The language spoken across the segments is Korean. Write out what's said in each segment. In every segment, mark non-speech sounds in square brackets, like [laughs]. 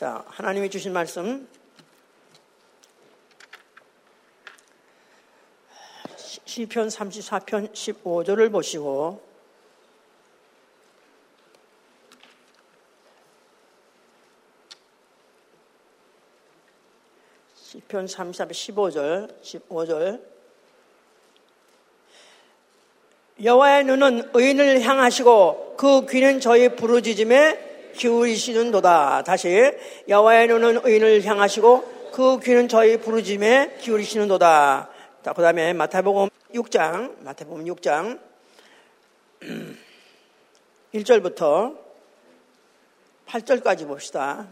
자, 하나님이 주신 말씀. 시편 34편 15절을 보시고. 시편 34편 15절 15절. 여호와의 눈은 의인을 향하시고 그 귀는 저희 부르짖음에 기울이시는 도다. 다시 여호와의 눈은 의인을 향하시고 그 귀는 저희 부르짖음에 기울이시는 도다. 자, 그 다음에 마태복음 6장, 마태복음 6장 1절부터 8절까지 봅시다.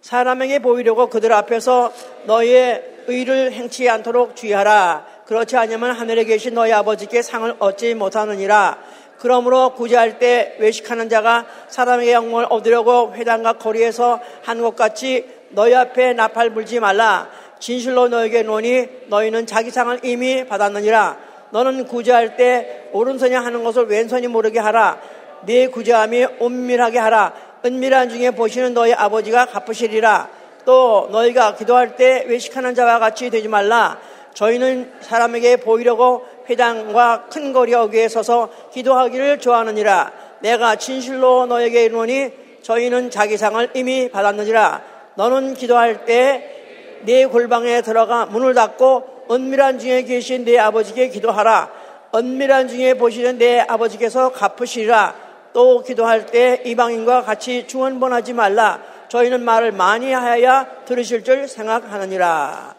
사람에게 보이려고 그들 앞에서 너희의 의를 행치 않도록 주의하라. 그렇지 않으면 하늘에 계신 너희 아버지께 상을 얻지 못하느니라. 그러므로 구제할 때 외식하는 자가 사람에게 영광을 얻으려고 회당과 거리에서 한 것 같이 너희 앞에 나팔 불지 말라. 진실로 너에게 노니 너희는 자기 상을 이미 받았느니라. 너는 구제할 때 오른손이 하는 것을 왼손이 모르게 하라. 네 구제함이 은밀하게 하라. 은밀한 중에 보시는 너희 아버지가 갚으시리라. 또 너희가 기도할 때 외식하는 자와 같이 되지 말라. 저희는 사람에게 보이려고 회당과 큰 거리 어귀에 서서 기도하기를 좋아하느니라. 내가 진실로 너에게 이르노니 저희는 자기 상을 이미 받았느니라. 너는 기도할 때네 골방에 들어가 문을 닫고 은밀한 중에 계신 네 아버지께 기도하라. 은밀한 중에 보시는 네 아버지께서 갚으시리라. 또 기도할 때 이방인과 같이 중언번하지 말라. 저희는 말을 많이 하여야 들으실 줄 생각하느니라.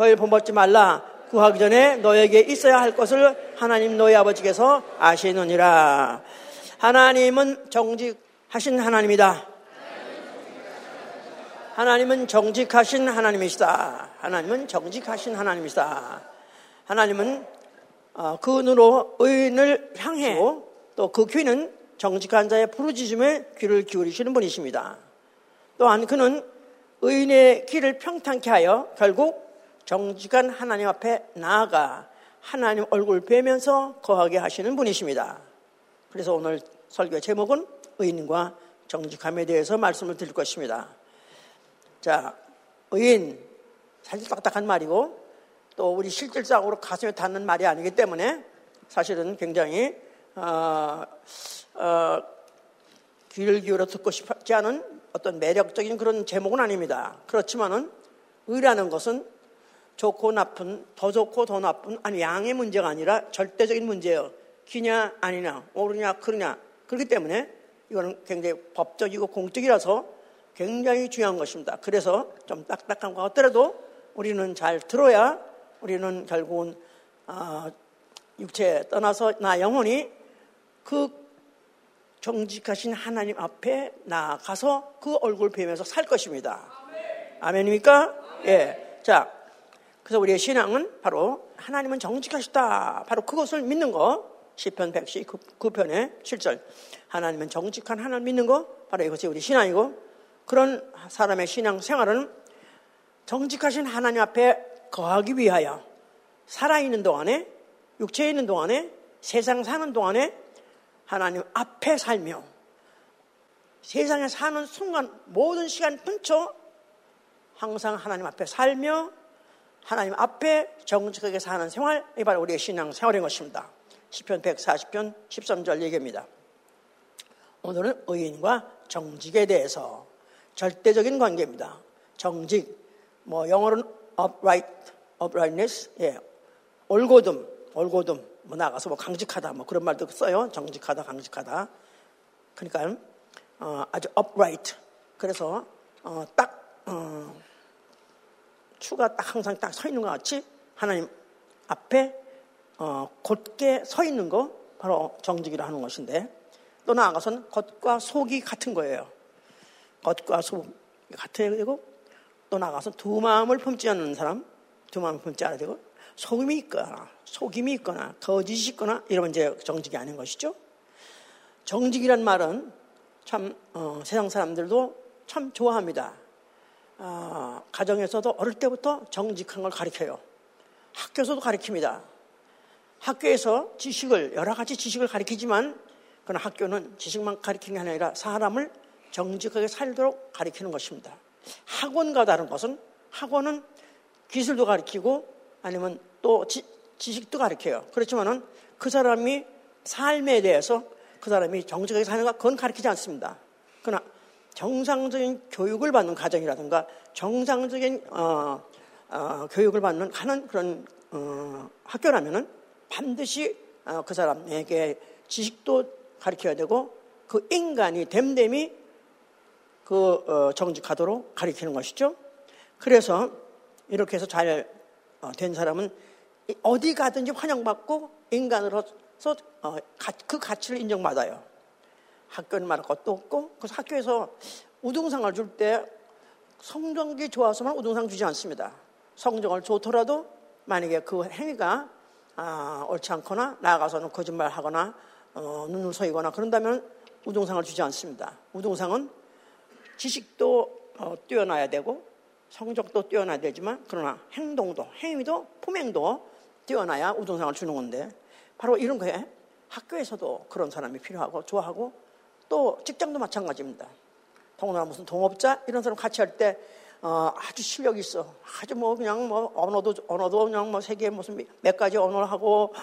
저희를 본받지 말라. 구하기 전에 너에게 있어야 할 것을 하나님 너희 아버지께서 아시느니라. 하나님은 정직하신 하나님이다. 하나님은 정직하신 하나님이시다. 하나님은 정직하신 하나님이시다. 하나님은 어, 그 눈으로 의인을 향해 또 그 귀는 정직한 자의 부르짖음에 귀를 기울이시는 분이십니다. 또한 그는 의인의 길을 평탄케 하여 결국 정직한 하나님 앞에 나아가 하나님 얼굴 뵈면서 거하게 하시는 분이십니다. 그래서 오늘 설교의 제목은 의인과 정직함에 대해서 말씀을 드릴 것입니다. 자, 의인, 사실 딱딱한 말이고 또 우리 실질적으로 가슴에 닿는 말이 아니기 때문에 사실은 굉장히 어, 어, 귀를 기울여 듣고 싶지 않은 어떤 매력적인 그런 제목은 아닙니다. 그렇지만은 의라는 것은 좋고 나쁜, 더 좋고 더 나쁜, 아니 양의 문제가 아니라 절대적인 문제예요. 기냐 아니냐, 옳으냐 그르냐. 그렇기 때문에 이거는 굉장히 법적이고 공적이라서 굉장히 중요한 것입니다. 그래서 좀 딱딱한 것 같더라도 우리는 잘 들어야 우리는 결국은 어, 육체 떠나서 나 영혼이 그 정직하신 하나님 앞에 나가서 그 얼굴 뵈면서 살 것입니다. 아멘입니까? 예. 자, 그래서 우리의 신앙은 바로 하나님은 정직하시다. 바로 그것을 믿는 거. 시편 119편의 7절. 하나님은 정직한 하나님 믿는 거. 바로 이것이 우리 신앙이고 그런 사람의 신앙 생활은 정직하신 하나님 앞에 거하기 위하여 살아있는 동안에 육체에 있는 동안에 세상 사는 동안에 하나님 앞에 살며 세상에 사는 순간 모든 시간 분초 항상 하나님 앞에 살며 하나님 앞에 정직하게 사는 생활, 이 바로 우리의 신앙 생활인 것입니다. 10편 140편 13절 얘기입니다. 오늘은 의인과 정직에 대해서 절대적인 관계입니다. 정직, 뭐 영어로는 upright, uprightness, 예, 올고듬, 올고듬, 뭐 나가서 뭐 강직하다, 뭐 그런 말도 써요. 정직하다, 강직하다. 그러니까 어, 아주 upright. 그래서 어, 딱 어, 추가 딱 항상 딱 서 있는 것 같이 하나님 앞에 어, 곧게 서 있는 거 바로 정직이라 하는 것인데 또 나아가서는 겉과 속이 같은 거예요. 겉과 속이 같아야 되고 또 나가서 두 마음을 품지 않는 사람, 두 마음을 품지 않아야 되고 속임이 있거나 속임이 있거나 거짓이 있거나 이러면 이제 정직이 아닌 것이죠. 정직이란 말은 참 어, 세상 사람들도 참 좋아합니다. 어, 가정에서도 어릴 때부터 정직한 걸 가르쳐요. 학교에서도 가르칩니다. 학교에서 지식을 여러 가지 지식을 가르치지만 그러나 학교는 지식만 가르치는 게 아니라 사람을 정직하게 살도록 가르치는 것입니다. 학원과 다른 것은 학원은 기술도 가르치고 아니면 또 지, 식도 가르쳐요. 그렇지만은 그 사람이 삶에 대해서 그 사람이 정직하게 사는가 그건 가르치지 않습니다. 그러나 정상적인 교육을 받는 가정이라든가 정상적인 어, 어, 교육을 받는 하는 그런 어, 학교라면은 반드시 어, 그 사람에게 지식도 가르쳐야 되고 그 인간이 됨됨이 그 어, 정직하도록 가르치는 것이죠. 그래서 이렇게 해서 잘된 어, 사람은 어디 가든지 환영받고 인간으로서 어, 그 가치를 인정받아요. 학교는 말할 것도 없고 그래서 학교에서 우등상을 줄 때 성적이 좋아서만 우등상 주지 않습니다. 성적을 좋더라도 만약에 그 행위가 아, 옳지 않거나 나아가서는 거짓말하거나 어, 눈을 속이거나 그런다면 우등상을 주지 않습니다. 우등상은 지식도 어, 뛰어나야 되고 성적도 뛰어나야 되지만 그러나 행동도 행위도 품행도 뛰어나야 우등상을 주는 건데 바로 이런 거에 학교에서도 그런 사람이 필요하고 좋아하고 또 직장도 마찬가지입니다. 더구나 무슨 동업자 이런 사람 같이 할 때 어, 아주 실력 있어. 아주 뭐 그냥 뭐 언어도 언어도 그냥 뭐 세계 무슨 몇 가지 언어를 하고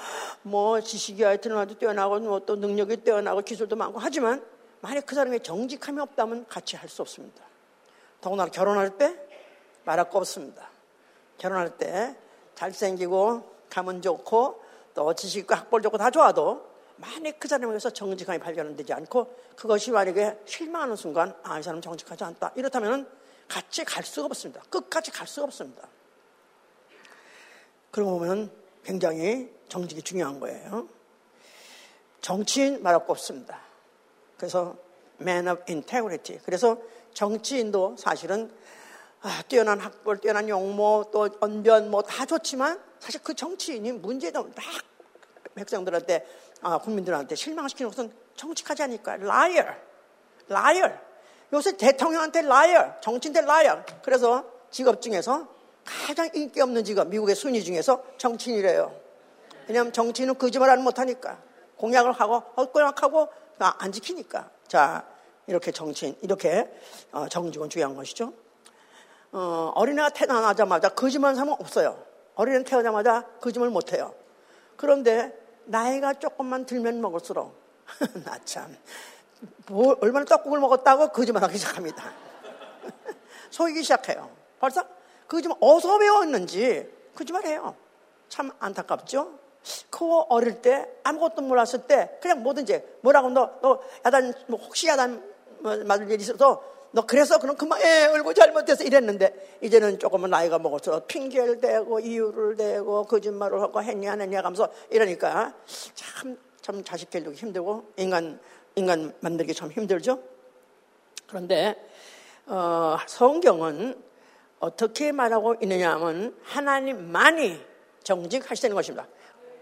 뭐 지식이 하여튼 아주 뛰어나고 뭐 또 능력이 뛰어나고 기술도 많고 하지만 만약 그 사람의 정직함이 없다면 같이 할 수 없습니다. 더구나 결혼할 때 말할 거 없습니다. 결혼할 때 잘생기고 가문 좋고 또 지식과 학벌 좋고 다 좋아도 만약 그 사람에게서 정직함이 발견되지 않고 그것이 만약에 실망하는 순간 아, 이 사람 정직하지 않다. 이렇다면 같이 갈 수가 없습니다. 끝까지 갈 수가 없습니다. 그러고 보면 굉장히 정직이 중요한 거예요. 정치인 말할 거 없습니다. 그래서 man of integrity. 그래서 정치인도 사실은 아, 뛰어난 학벌, 뛰어난 용모, 또 언변 뭐 다 좋지만 사실 그 정치인이 문제가 막 백성들한테 아, 국민들한테 실망시키는 것은 정직하지 않을까? liar, liar. 요새 대통령한테 liar, 정치인한테 liar. 그래서 직업 중에서 가장 인기 없는 직업, 미국의 순위 중에서 정치인이래요. 왜냐하면 정치인은 거짓말을 못하니까. 공약을 하고, 헛공약하고 안 지키니까. 자, 이렇게 정치인, 이렇게 어, 정직은 중요한 것이죠. 어, 어린애가 태어나자마자 거짓말 하면 없어요. 어린애 태어나자마자 거짓말 못해요. 그런데 나이가 조금만 들면 먹을수록 [laughs] 나 참, 뭐, 얼마나 떡국을 먹었다고 거짓말하기 시작합니다. [laughs] 속이기 시작해요. 벌써 거짓말 어디서 배웠는지 거짓말해요. 참 안타깝죠? 그 어릴 때 아무것도 몰랐을 때 그냥 뭐든지 뭐라고 너, 너 야단 뭐 혹시 야단 뭐 맞을 일이 있어서 너 그래서 그럼 그만 에 얼굴 잘못해서 이랬는데 이제는 조금은 나이가 먹어서 핑계를 대고 이유를 대고 거짓말을 하고 했냐 안 했냐 하면서 이러니까 참, 참 자식 길르기 힘들고 인간, 인간 만들기 참 힘들죠. 그런데, 어, 성경은 어떻게 말하고 있느냐 하면 하나님만이 정직하시다는 것입니다.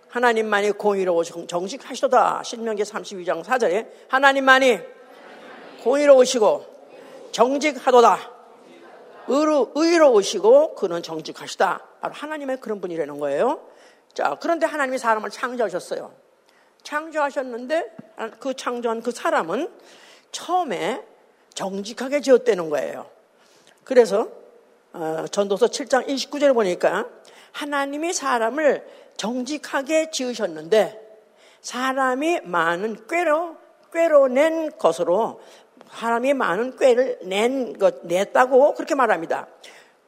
하나님만이 공의로워 정직하시도다. 신명기 32장 4절에 하나님만이 공의로우시고 정직하도다. 의로, 의로우시고 그는 정직하시다. 바로 하나님의 그런 분이라는 거예요. 자, 그런데 하나님이 사람을 창조하셨어요. 창조하셨는데 그 창조한 그 사람은 처음에 정직하게 지었다는 거예요. 그래서 어, 전도서 7장 29절에 보니까 하나님이 사람을 정직하게 지으셨는데 사람이 많은 꾀로 꾀로 낸 것으로 사람이 많은 꾀를 낸 것, 냈다고 그렇게 말합니다.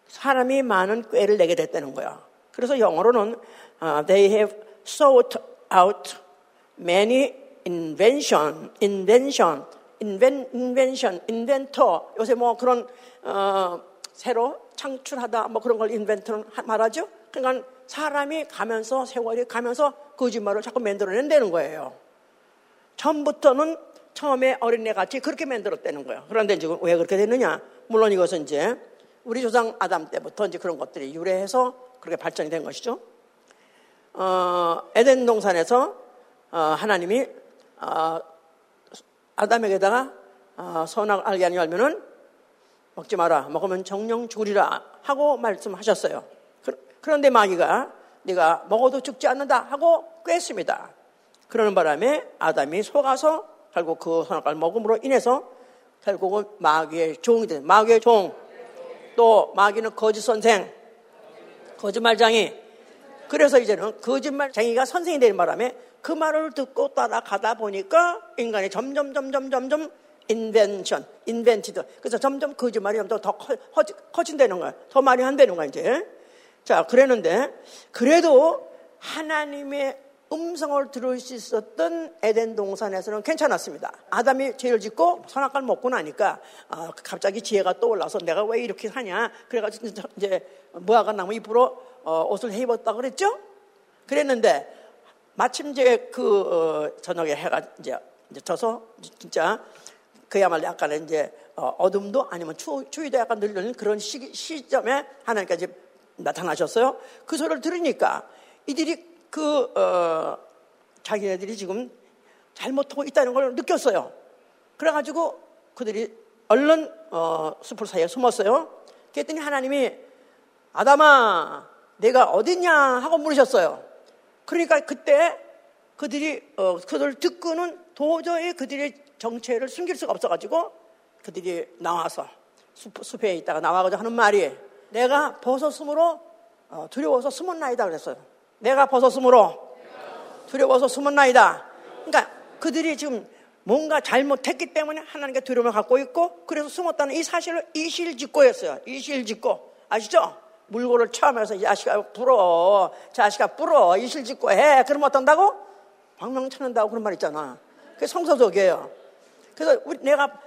사람이 많은 꾀를 내게 됐다는 거야. 그래서 영어로는 uh, they have sought out many invention, invention, inven, invention, inventor. 요새 뭐 그런 어, 새로 창출하다 뭐 그런 걸 인벤트는 말하죠. 그러니까 사람이 가면서 세월이 가면서 거짓말을 자꾸 만들어낸다는 거예요. 처음부터는 처음에 어린애 같이 그렇게 만들었다는 거예요. 그런데 지금 왜 그렇게 됐느냐? 물론 이것은 이제 우리 조상 아담 때부터 이제 그런 것들이 유래해서 그렇게 발전이 된 것이죠. 어, 에덴 동산에서 어, 하나님이 어, 아담에게다가 어, 선악 알게 하니 알면은 먹지 마라. 먹으면 정령 죽으리라 하고 말씀하셨어요. 그, 그런데 마귀가 네가 먹어도 죽지 않는다 하고 꿰습니다. 그러는 바람에 아담이 속아서 결국 그 선악과를 먹음으로 인해서 결국은 마귀의 종이 된 마귀의 종. 또 마귀는 거짓 선생, 거짓말장이. 그래서 이제는 거짓말장이가 선생이 되는 바람에 그 말을 듣고 따라가다 보니까 인간이 점점 점점 점점 invention, invented. 그래서 점점 거짓말이 점점 더 커, 커진다는 거야. 더 많이 한다는 거야, 이제. 자, 그랬는데, 그래도 하나님의 음성을 들을 수 있었던 에덴 동산에서는 괜찮았습니다. 아담이 죄를 짓고 선악과를 먹고 나니까 아, 갑자기 지혜가 떠올라서 내가 왜 이렇게 사냐. 그래가지고 이제 무화과 나무 잎으로 어, 옷을 해 입었다 그랬죠. 그랬는데 마침 이제 그 어, 저녁에 해가 이제, 이제 져서 진짜 그야말로 약간의 이제 어, 둠도 아니면 추, 추위도 약간 늘리는 그런 시, 시점에 하나님께서 나타나셨어요. 그 소리를 들으니까 이들이 그 어, 자기네들이 지금 잘못하고 있다는 걸 느꼈어요. 그래가지고 그들이 얼른 어, 숲을 사이에 숨었어요. 그랬더니 하나님이 아담아 내가 어딨냐 하고 물으셨어요. 그러니까 그때 그들이 어, 그들 듣고는 도저히 그들의 정체를 숨길 수가 없어가지고 그들이 나와서 숲, 숲에 있다가 나와가지고 하는 말이 내가 버섯으로 어, 두려워서 숨었나이다 그랬어요. 내가 벗었으므로 두려워서 숨었나이다. 그러니까 그들이 지금 뭔가 잘못했기 때문에 하나님께 두려움을 갖고 있고 그래서 숨었다는 이 사실을 이실직고였어요. 이실직고 아시죠? 물고를 처음해서 이 자식아 불어 자식아 불어 이실직고 해 그러면 어떤다고? 방명 찾는다고 그런 말 있잖아. 그게 성서적이에요. 그래서 우리 내가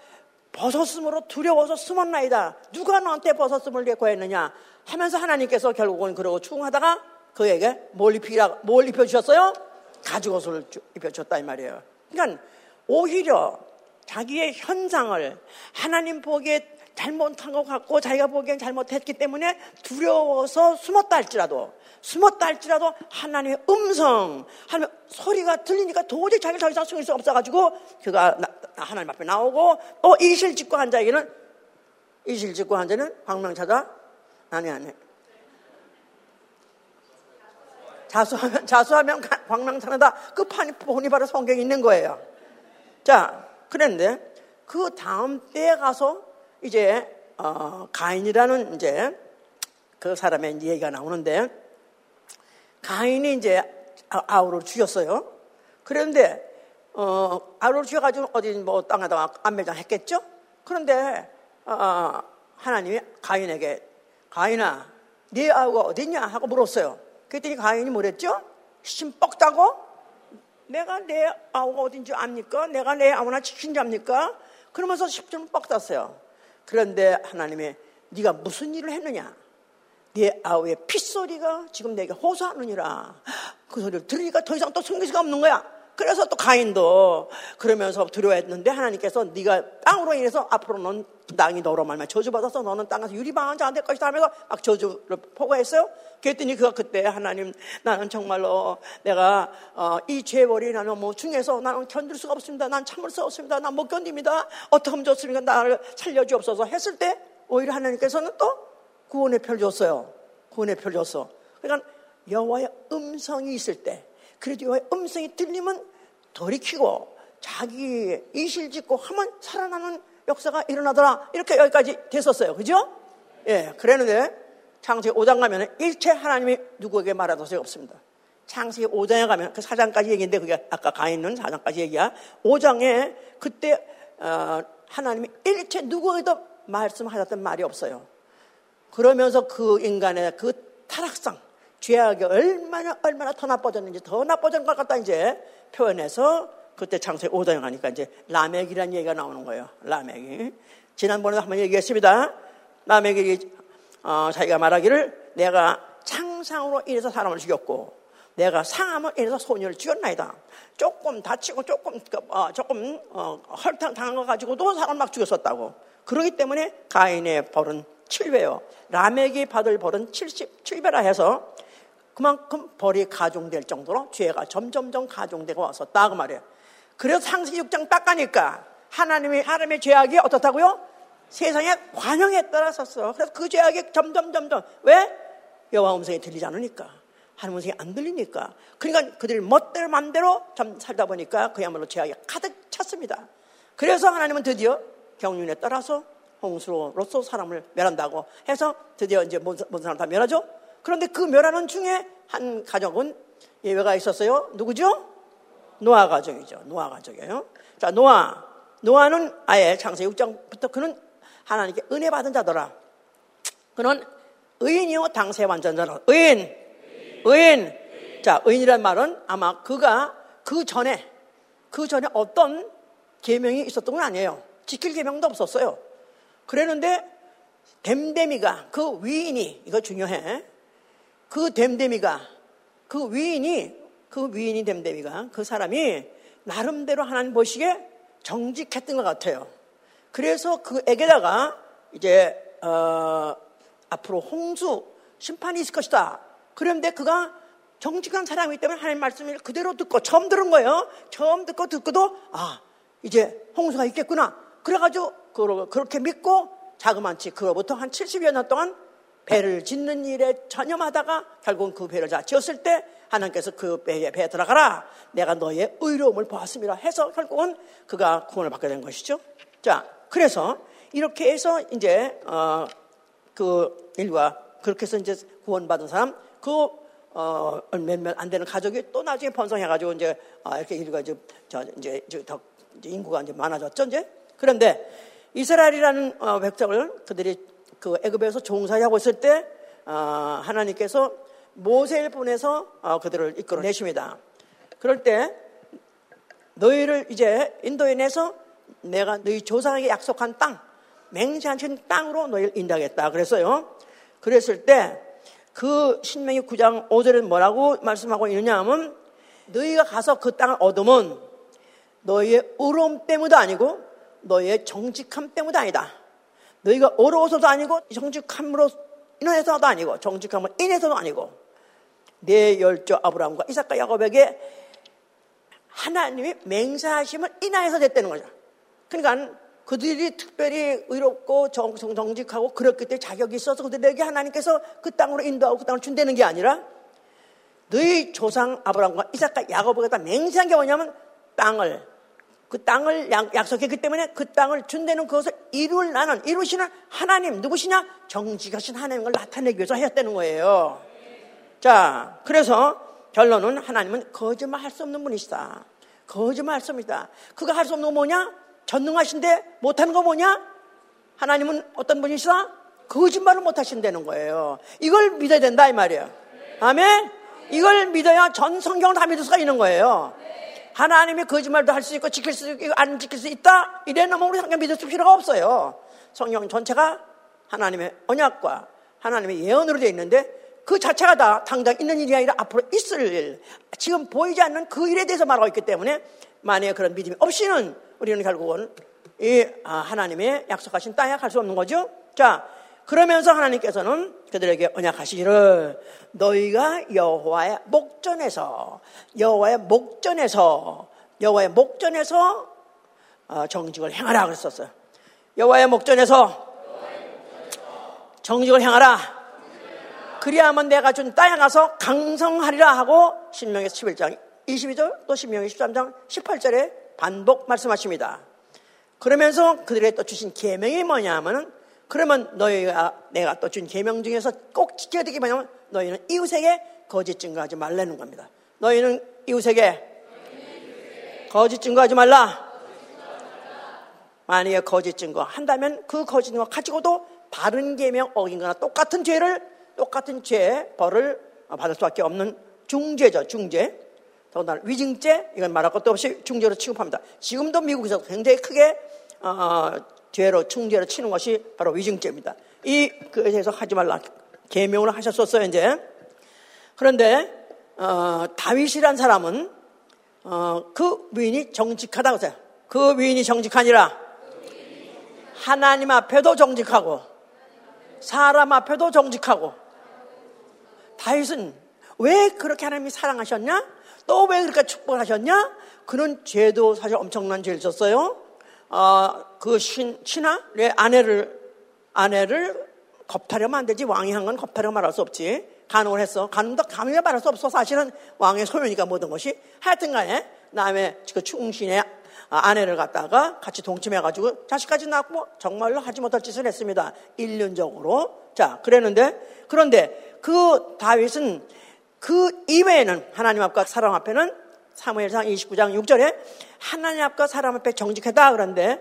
벗었으므로 두려워서 숨었나이다. 누가 너한테 벗었음을 예고했느냐 하면서 하나님께서 결국은 그러고 추궁하다가 그에게 뭘 입히라, 뭘 입혀주셨어요? 가죽 옷을 입혀줬다 이 말이에요. 그러니까 오히려 자기의 현상을 하나님 보기에 잘못한 것 같고 자기가 보기엔 잘못했기 때문에 두려워서 숨었다 할지라도 숨었다 할지라도 하나님의 음성, 하나님의 소리가 들리니까 도저히 자기를 더 이상 숨길 수 없어가지고 그가 나, 하나님 앞에 나오고 또 이실 짓고 한 자에게는 이실 짓고 한 자는 광명 찾아 아니 아니 자수하면, 자수하면 광명탄하다. 그 판이, 본이 바로 성경에 있는 거예요. 자, 그런데 그 다음 때에 가서 이제, 어, 가인이라는 이제 그 사람의 얘기가 나오는데 가인이 이제 아, 아우를 죽였어요. 그런데, 어, 아우를 죽여가지고 어디 뭐 땅에다가 안매장 했겠죠? 그런데, 어, 하나님이 가인에게 가인아, 네 아우가 어딨냐? 하고 물었어요. 그랬더니 가인이 뭐랬죠? 심 뻑다고? 내가 내 아우가 어딘지 압니까? 내가 내 아우나 지킨 잡니까? 그러면서 십점 뻑das어요. 그런데 하나님이 네가 무슨 일을 했느냐? 네 아우의 핏소리가 지금 내게 호소하느니라. 그 소리를 들으니까 더 이상 또 숨길 수가 없는 거야. 그래서 또 가인도 그러면서 두려워했는데 하나님께서 네가 땅으로 인해서 앞으로는 땅이 너로 말면 저주받아서 너는 땅에서 유리방한 자가 될 것이다 하면서 막 저주를 포고했어요. 그랬더니 그가 그때 하나님 나는 정말로 내가 어, 이 죄벌이 나는 뭐 중에서 나는 견딜 수가 없습니다. 난 참을 수 없습니다. 난 못 견딥니다. 어떻게 하면 좋습니까? 나를 살려주옵소서 했을 때 오히려 하나님께서는 또 구원의 펼 줬어요. 구원의 펼 줬어. 그러니까 여호와의 음성이 있을 때 그래도 여호와의 음성이 들리면 돌이키고 자기 이실 짓고 하면 살아나는 역사가 일어나더라. 이렇게 여기까지 됐었어요. 그죠? 예, 그랬는데 창세기 5장 가면 일체 하나님이 누구에게 말하던 적이 없습니다. 창세기 5장에 가면 그 4장까지 얘기인데 그게 아까 가 있는 4장까지 얘기야. 5장에 그때 어, 하나님이 일체 누구에게도 말씀하셨던 말이 없어요. 그러면서 그 인간의 그 타락상, 죄악이 얼마나 얼마나 더 나빠졌는지 더 나빠진 것 같다 이제 표현해서 그때 창세기 5장에 가니까 이제 라멕이라는 얘기가 나오는 거예요. 라멕이. 지난번에도 한번 얘기했습니다. 라멕이 어, 자기가 말하기를 내가 창상으로 인해서 사람을 죽였고 내가 상함을 인해서 소녀를 죽였나이다. 조금 다치고 조금 어, 조금 어, 헐탕 당한 거 가지고도 사람 막 죽였었다고. 그러기 때문에 가인의 벌은 7배요. 라멕이 받을 벌은 77배라 해서 그만큼 벌이 가중될 정도로 죄가 점점점 가중되고 왔었다 그 말이에요. 그래서 상시 6장 딱 가니까 하나님의 하나님의 죄악이 어떻다고요? 세상의 관용에 따라 섰어. 그래서 그 죄악이 점점 점점 왜 여호와 음성이 들리지 않으니까 하나님 음성이 안 들리니까 그러니까 그들이 멋대로 맘대로 좀 살다 보니까 그야말로 죄악이 가득 찼어. 멸하셨습니다. 그래서 하나님은 드디어 경륜에 따라서 홍수로서 사람을 멸한다고 해서 드디어 이제 모든 사람 다 멸하죠. 그런데 그 멸하는 중에 한 가족은 예외가 있었어요. 누구죠? 노아 가족이죠. 노아 가족이에요. 자, 노아. 노아는 아예 창세기 6장부터 그는 하나님께 은혜 받은 자더라. 그는 의인이요 당세 완전자라. 의인. 의인. 자, 의인이란 말은 아마 그가 그 전에 그 전에 어떤 계명이 있었던 건 아니에요. 지킬 계명도 없었어요. 그랬는데 댐댐이가 그 위인이 이거 중요해. 그 댐댐이가 그 위인이 그 위인이 댐댐이가 그 사람이 나름대로 하나님 보시기에 정직했던 것 같아요. 그래서 그에게다가 이제 어, 앞으로 홍수 심판이 있을 것이다. 그런데 그가 정직한 사람이기 때문에 하나님 말씀을 그대로 듣고 처음 들은 거예요. 처음 듣고 듣고도 아 이제 홍수가 있겠구나. 그래가지고 그렇게 믿고 자그만치 그로부터 한 70여 년 동안 배를 짓는 일에 전념하다가 결국은 그 배를 다 지었을 때 하나님께서 그 배에 배에 들어가라. 내가 너의 의로움을 보았습니다. 해서 결국은 그가 구원을 받게 된 것이죠. 자, 그래서 이렇게 해서 이제 어, 그 일과 그렇게 해서 이제 구원받은 사람 그 어, 몇몇 안 되는 가족이 또 나중에 번성해가지고 이제 아, 이렇게 일가 이제 저 이제 더 인구가 이제 많아졌죠 이제 그런데 이스라엘이라는 어, 백성을 그들이 그 애굽에서 종사하고 있을 때 어, 하나님께서 모세를 보내서 어, 그들을 이끌어 내십니다. 그럴 때 너희를 이제 인도해내서 내가 너희 조상에게 약속한 땅, 맹세한 땅으로 너희를 인도하겠다. 그랬어요. 그랬을 때 그 신명기 9장 5절에 뭐라고 말씀하고 있느냐 하면 너희가 가서 그 땅을 얻으면 너희의 의로움 때문도 아니고 너희의 정직함 때문도 아니다. 너희가 어려워서도 아니고 정직함으로 인해서도 아니고 정직함을 인해서도 아니고 내 열조 아브라함과 이삭과 야곱에게 하나님이 맹세하심을 인하여서 됐다는 거죠. 그러니까 그들이 특별히 의롭고 정, 정직하고 그렇기 때문에 자격이 있어서 그들에게 하나님께서 그 땅으로 인도하고 그 땅을 준다는 게 아니라 너희 조상 아브라함과 이삭과 야곱에게 맹세한 게 뭐냐면 땅을 그 땅을 약속했기 때문에 그 땅을 준다는 그것을 이룰 나는 이루시는 하나님 누구시냐 정직하신 하나님을 나타내기 위해서 했다는 거예요. 자, 그래서 결론은 하나님은 거짓말 할 수 없는 분이시다. 거짓말 할 수 없니다. 그가 할 수 없는 거 뭐냐? 전능하신데 못하는 거 뭐냐? 하나님은 어떤 분이시다? 거짓말을 못 하신다는 거예요. 이걸 믿어야 된다 이 말이에요. 아멘. 이걸 믿어야 전 성경을 다 믿을 수가 있는 거예요. 하나님이 거짓말도 할 수 있고 지킬 수 있고 안 지킬 수 있다? 이래놓으면 우리 성경 믿을 필요가 없어요. 성경 전체가 하나님의 언약과 하나님의 예언으로 되어 있는데 그 자체가 다 당장 있는 일이 아니라 앞으로 있을 일, 지금 보이지 않는 그 일에 대해서 말하고 있기 때문에 만약에 그런 믿음이 없이는 우리는 결국은 이 아, 하나님의 약속하신 땅에 갈 수 없는 거죠. 자, 그러면서 하나님께서는 그들에게 언약하시기를 너희가 여호와의 목전에서 여호와의 목전에서 여호와의 목전에서 어, 정직을 행하라 그랬었어요. 여호와의 목전에서 정직을 행하라. 그리하면 내가 준 땅에 가서 강성하리라 하고 신명의 11장 22절 또 신명의 13장 18절에 반복 말씀하십니다. 그러면서 그들에게 또 주신 계명이 뭐냐면은 그러면 너희가 내가 또 준 계명 중에서 꼭 지켜야 되게 뭐냐면 너희는 이웃에게 거짓 증거하지 말라는 겁니다. 너희는 이웃에게 거짓 증거하지 말라. 만약에 거짓 증거 한다면 그 거짓 증거 가지고도 바른 계명 어긴 거나 똑같은 죄를 똑같은 죄 벌을 받을 수밖에 없는 중죄죠 중죄 더군다나 위증죄 이건 말할 것도 없이 중죄로 취급합니다 지금도 미국에서 굉장히 크게 어, 죄로 충죄로 치는 것이 바로 위증죄입니다. 이 그에서 하지 말라 계명을 하셨었어요 이제. 그런데 어, 다윗이란 사람은 어, 그 위인이 정직하다고 해요. 그 위인이 정직하니라 하나님 앞에도 정직하고 사람 앞에도 정직하고 다윗은 왜 그렇게 하나님이 사랑하셨냐? 또 왜 그렇게 축복하셨냐? 그는 죄도 사실 엄청난 죄를 졌어요. 어, 그 신, 신하의 아내를, 아내를 겁탈하면 안 되지. 왕이 한 건 겁탈하고 말할 수 없지. 간음을 했어. 간음도 감히 말할 수 없어. 사실은 왕의 소유니까 모든 것이. 하여튼 간에, 남의 그 충신의 아내를 갖다가 같이 동침해가지고 자식까지 낳고 정말로 하지 못할 짓을 했습니다. 일륜적으로. 자, 그랬는데, 그런데 그 다윗은 그 이외에는 하나님 앞과 사람 앞에는 사무엘상 29장 6절에 하나님 앞과 사람 앞에 정직하다 그런데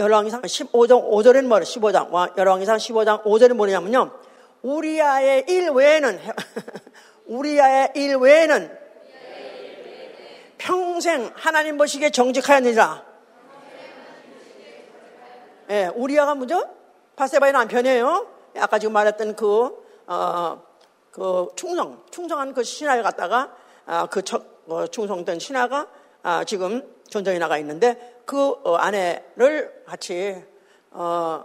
열왕기상 15장 5절에는 뭐래 15장 열왕기상 15장 5절에 뭐냐면요 우리아의 일 외에는 [laughs] 우리아의 일 외에는 평생 하나님 보시기에 정직하였느니라. 예, 우리아가 뭐죠? 바세바의 남편이에요. 아까 지금 말했던 그, 어, 그 충성, 충성한 그 신하를 갖다가, 아, 그 첫, 어, 충성된 신하가 아, 지금 전쟁에 나가 있는데 그 어, 아내를 같이, 어,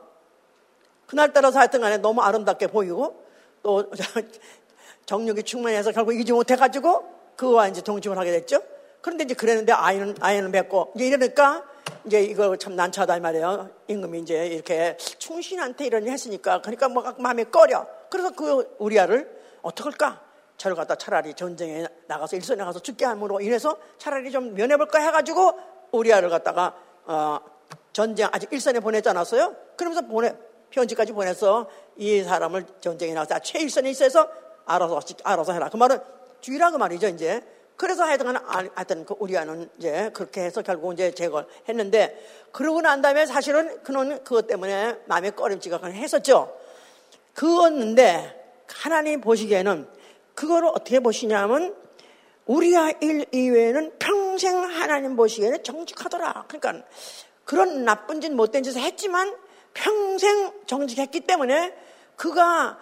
그날따라 사했던 간에 너무 아름답게 보이고 또 [laughs] 정력이 충만해서 결국 이기지 못해가지고 그와 이제 동침을 하게 됐죠. 그런데 이제 그랬는데 아이는, 아이는 맺고 이제 이러니까 이제 이거 참 난처하다 이 말이에요. 임금이 이제 이렇게 충신한테 이런 일 했으니까 그러니까 뭐 마음에 꺼려. 그래서 그 우리아를 어떡할까? 저를 갖다 차라리 전쟁에 나가서 일선에 가서 죽게 함으로 인해서 차라리 좀 면해볼까 해가지고 우리아를 갖다가 어, 전쟁 아직 일선에 보내지 않았어요. 그러면서 보내 편지까지 보내서 이 사람을 전쟁에 나가서 최일선에 있어서 알아서 알아서 해라. 그 말은 주의라 그 말이죠 이제. 그래서 하여튼 하여튼 그 우리아는 이제 그렇게 해서 결국 이제 제거를 했는데 그러고 난 다음에 사실은 그는 그것 때문에 마음에 꺼림지각을 했었죠. 그었는데 하나님 보시기에는 그거를 어떻게 보시냐면 우리아 일 이외에는 평생 하나님 보시기에는 정직하더라. 그러니까 그런 나쁜 짓 못된 짓을 했지만 평생 정직했기 때문에 그가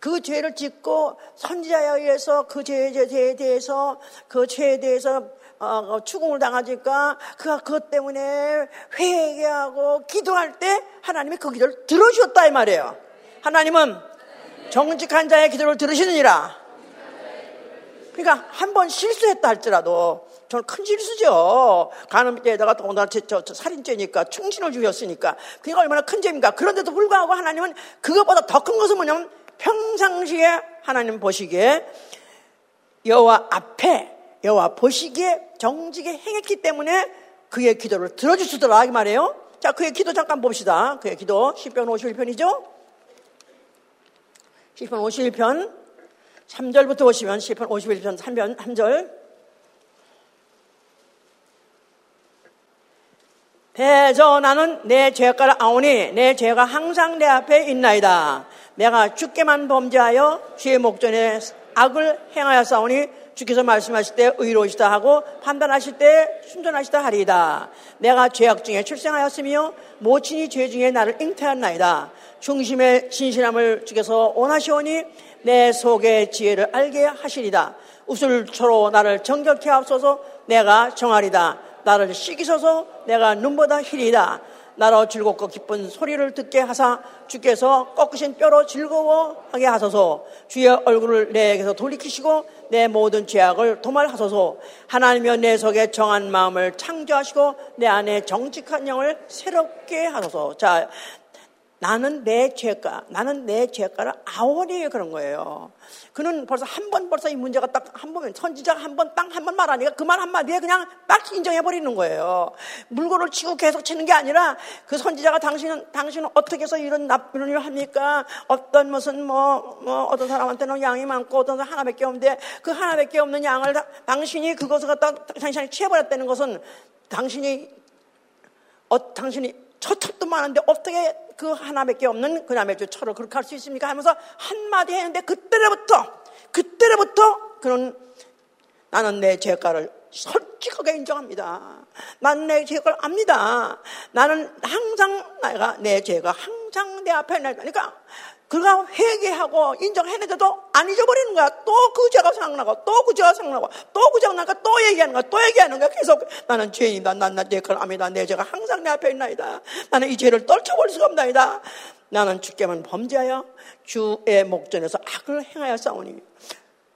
그 죄를 짓고 선지자에 의해서 그 죄에 대해서 그 죄에 대해서 어, 추궁을 당하니까 그가 그것 때문에 회개하고 기도할 때 하나님이 그 기도를 들어주었다 이 말이에요. 하나님은 정직한 자의 기도를 들으시느니라. 그러니까 한 번 실수했다 할지라도 저는 큰 실수죠. 간음죄에다가 또나저 저, 저 살인죄니까 충신을 주셨으니까 그게 얼마나 큰 죄입니까? 그런데도 불구하고 하나님은 그것보다 더 큰 것은 뭐냐면 평상시에 하나님 보시기에 여호와 앞에 여호와 보시기에 정직에 행했기 때문에 그의 기도를 들어주시더라 이 말이에요. 자, 그의 기도 잠깐 봅시다. 그의 기도 10편 51편이죠. 10편 51편 3절부터 보시면 10편 51편 3편 3절 대저 나는 내 죄가를 아오니 내 죄가 항상 내 앞에 있나이다. 내가 죽게만 범죄하여 주의 목전에 악을 행하였사오니 주께서 말씀하실 때 의로우시다 하고 판단하실 때 순전하시다 하리이다. 내가 죄악 중에 출생하였으며 모친이 죄 중에 나를 잉태한나이다. 중심의 신실함을 주께서 원하시오니 내 속의 지혜를 알게 하시리다. 우슬초로 나를 정결케 하옵소서 내가 정하리다. 나를 씻기소서 내가 눈보다 희리다. 나로 즐겁고 기쁜 소리를 듣게 하사 주께서 꺾으신 뼈로 즐거워하게 하소서 주의 얼굴을 내게서 돌이키시고 내 모든 죄악을 도말하소서 하나님여 내 속에 정한 마음을 창조하시고 내 안에 정직한 영을 새롭게 하소서 자 나는 내 죄가, 나는 내 죄가를 아오니 그런 거예요. 그는 벌써 한 번 벌써 이 문제가 딱 한 번면 선지자가 한 번 딱 한 번 말하니까 그 말 한마디에 그냥 딱 인정해 버리는 거예요. 물건을 치고 계속 치는 게 아니라 그 선지자가 당신은 당신은 어떻게 해서 이런 나쁜 일을 합니까? 어떤 무슨 뭐, 뭐 어떤 사람한테는 양이 많고 어떤 사람 하나밖에 없는데 그 하나밖에 없는 양을 다, 당신이 그것을 갖다 당신이 취해버렸다는 것은 당신이 어, 당신이 처첩도 많은데 어떻게 그 하나밖에 없는 그 남의 철을 그렇게 할 수 있습니까? 하면서 한마디 했는데 그때부터 그때부터 그런 나는 내 죄가를 솔직하게 인정합니다. 나는 내 죄를 압니다. 나는 항상 내가 내 죄가 항상 내 앞에 날 그러니까 그가 회개하고 인정했는데도 안 잊어버리는 거야. 또 그 죄가 생각나고, 또 그 죄가 생각나고, 또 그 죄가 나니까 또 얘기하는 거야. 또 얘기하는 거야. 계속 나는 죄인이다. 죄를 압니다. 내 죄가 항상 내 앞에 있나이다. 나는 이 죄를 떨쳐버릴 수가 없나이다. 나는 주께만 범죄하여 주의 목전에서 악을 행하여 싸우니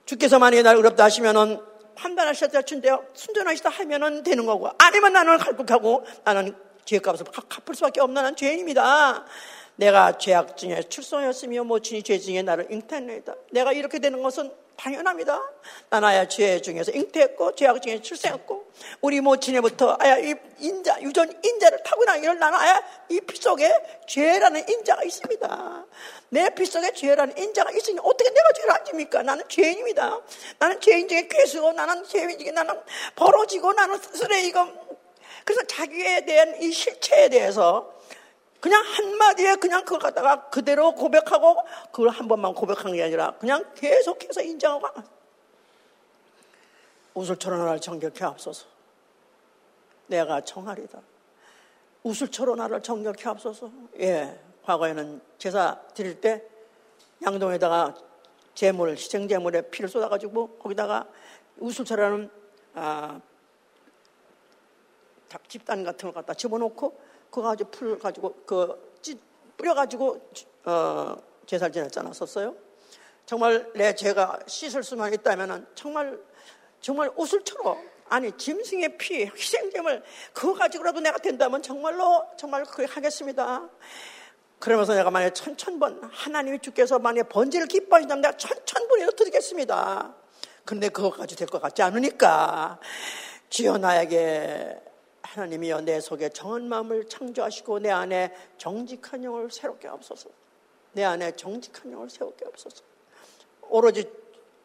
주께서 만약에 날 어렵다 하시면은 판단하셨다 춘대요 순전하시다 하면은 되는 거고 아니면 나는 갈국하고 나는 죄값을 갚을 수밖에 없는 죄인입니다. 내가 죄악 중에 출소하였으며 모친이 죄 중에 나를 잉태했나이다. 내가 이렇게 되는 것은 당연합니다. 난 아야 죄 중에서 잉태했고 죄악 중에 출생했고 우리 모친에부터 아야 이 인자 유전 인자를 타고나기를 나는 아야 이 피 속에 죄라는 인자가 있습니다. 내 피 속에 죄라는 인자가 있으니 어떻게 내가 죄를 안 집니까? 나는 죄인입니다. 나는 죄인 중에 괴수고 나는 죄인 중에 나는 벌어지고 나는 쓰레기고 그래서 자기에 대한 이 실체에 대해서 그냥 한마디에 그냥 그걸 갖다가 그대로 고백하고 그걸 한 번만 고백한 게 아니라 그냥 계속해서 인정하고 우술처럼 나를 정결케 앞서서. 내가 정하리다. 우술처럼 나를 정결케 앞서서. 예, 과거에는 제사 드릴 때 양동에다가 재물, 희생 재물에 피를 쏟아가지고 거기다가 우술처럼 아, 집단 같은 걸 갖다 집어넣고 그거 가지고 풀 가지고 그 찌, 뿌려가지고 어, 제사를 지냈지 않았었어요? 정말 내 죄가 씻을 수만 있다면은 정말 정말 옷을처럼 아니 짐승의 피 희생됨을 그거 가지고라도 내가 된다면 정말로 정말 그렇게 하겠습니다. 그러면서 내가 만약 천천번 하나님이 주께서 만약 번제를 기뻐하신다면 내가 천천번이라도 드리겠습니다. 그거 가지고 될것 같지 않으니까 주여 나에게 하나님이여 내 속에 정한 마음을 창조하시고 내 안에 정직한 영을 새롭게 없어서. 내 안에 정직한 영을 세우게 없어서. 오로지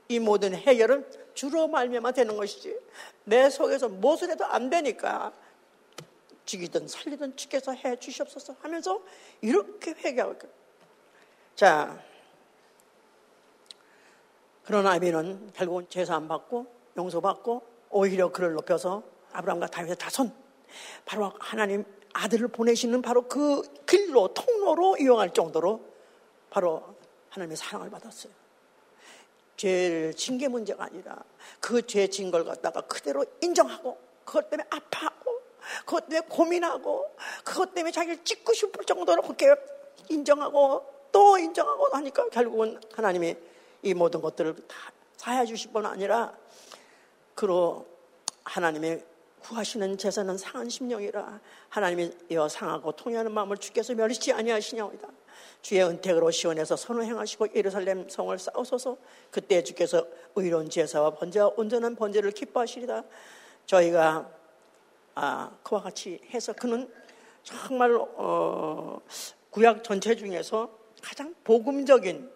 이 모든 해결은 주로 말미암아 되는 것이지. 내 속에서 무엇을 해도 안 되니까 죽이든 살리든 주께서 해 주시옵소서 하면서 이렇게 회개하고 자 그러나 아비는 결국은 제사 안 받고 용서받고 오히려 그를 높여서 아브라함과 다윗의 자손 바로 하나님 아들을 보내시는 바로 그 길로 통로로 이용할 정도로 바로 하나님의 사랑을 받았어요. 죄를 진 게 문제가 아니라 그 죄 진 걸 갖다가 그대로 인정하고 그것 때문에 아파하고 그것 때문에 고민하고 그것 때문에 자기를 찍고 싶을 정도로 그렇게 인정하고 또 인정하고 하니까 결국은 하나님이 이 모든 것들을 다 사해 주실 뿐 아니라 그로 하나님의 구하시는 제사는 상한 심령이라 하나님이 여 상하고 통회하는 마음을 주께서 멸시지 아니하시냐오이다. 주의 은택으로 시원해서 선을 행하시고 예루살렘 성을 쌓으소서 그때 주께서 의로운 제사와 번제와 온전한 번제를 기뻐하시리다. 저희가 아, 그와 같이 해서 그는 정말 어, 구약 전체 중에서 가장 복음적인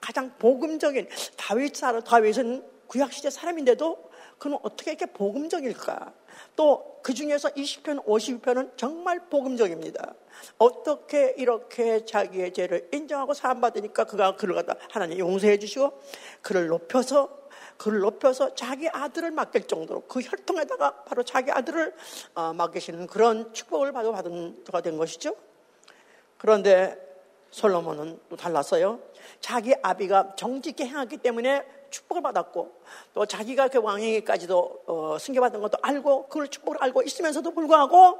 가장 복음적인 다윗 사람 다윗은 구약 시대 사람인데도 그는 어떻게 이렇게 복음적일까? 또 그 중에서 20편, 50편은 정말 복음적입니다. 어떻게 이렇게 자기의 죄를 인정하고 사함받으니까 그가 그를 갖다 하나님 용서해 주시고 그를 높여서 그를 높여서 자기 아들을 맡길 정도로 그 혈통에다가 바로 자기 아들을 어, 맡기시는 그런 축복을 받아 받은 자가 된 것이죠. 그런데 솔로몬은 또 달랐어요. 자기 아비가 정직히 행하기 때문에 축복을 받았고 또 자기가 그 왕에게까지도 어, 승계받은 것도 알고 그걸 축복을 알고 있으면서도 불구하고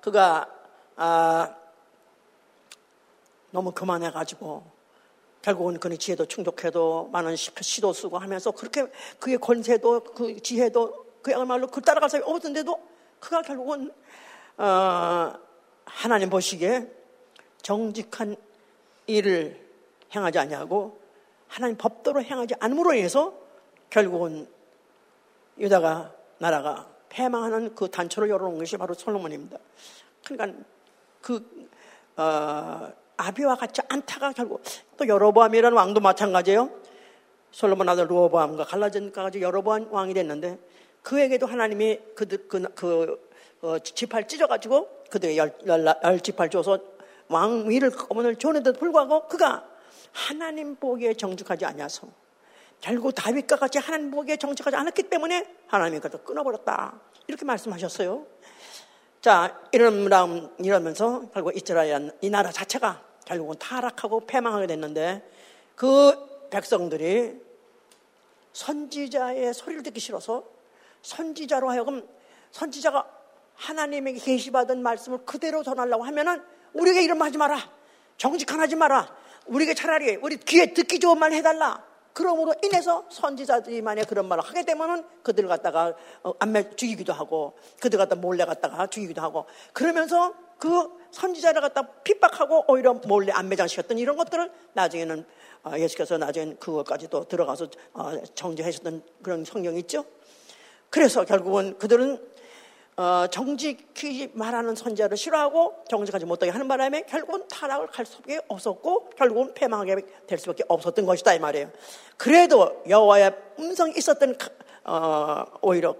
그가 아, 너무 그만해가지고 결국은 그의 지혜도 충족해도 많은 시도 쓰고 하면서 그렇게 그의 권세도 그 지혜도 그야말로 그 따라갈 사람이 없었는데도 그가 결국은 어, 하나님 보시기에 정직한 일을 행하지 아니하고 하나님 법도로 행하지 않음으로 인해서 결국은 유다가 나라가 패망하는 그 단초를 열어놓은 것이 바로 솔로몬입니다. 그러니까 그 어, 아비와 같이 않다가 결국 또 여로보암이라는 왕도 마찬가지예요. 솔로몬 아들 루어보암과 갈라진까지 여로보암 왕이 됐는데 그에게도 하나님이 그들 그, 그 어, 지팔 찢어가지고 그들의 열, 열, 열 지팔 줘서 왕위를 거문을 줘는데도 불구하고 그가 하나님 보기에 정직하지 않아서 결국 다윗과 같이 하나님 보기에 정직하지 않았기 때문에 하나님이 그것을 끊어버렸다. 이렇게 말씀하셨어요. 자, 이런, 이러면서 결국 이스라엘 이 나라 자체가 결국은 타락하고 패망하게 됐는데 그 백성들이 선지자의 소리를 듣기 싫어서 선지자로 하여금 선지자가 하나님에게 계시받은 말씀을 그대로 전하려고 하면은 우리에게 이런 말 하지 마라. 정직한 하지 마라. 우리에게 차라리 우리 귀에 듣기 좋은 말 해달라. 그러므로 인해서 선지자들이 만약 그런 말을 하게 되면은 그들을 갖다가 어, 안매 죽이기도 하고 그들 갖다 몰래 갖다가 죽이기도 하고 그러면서 그 선지자를 갖다 핍박하고 오히려 몰래 안매장시켰던 이런 것들을 나중에는 어, 예수께서 나중에 그것까지 도 들어가서 어, 정죄하셨던 그런 성경이 있죠. 그래서 결국은 그들은 어, 정직히 말하는 선자를 싫어하고 정직하지 못하게 하는 바람에 결국은 타락을 갈 수밖에 없었고 결국은 패망하게 될 수밖에 없었던 것이다 이 말이에요. 그래도 여호와의 음성이 있었던 어, 오히려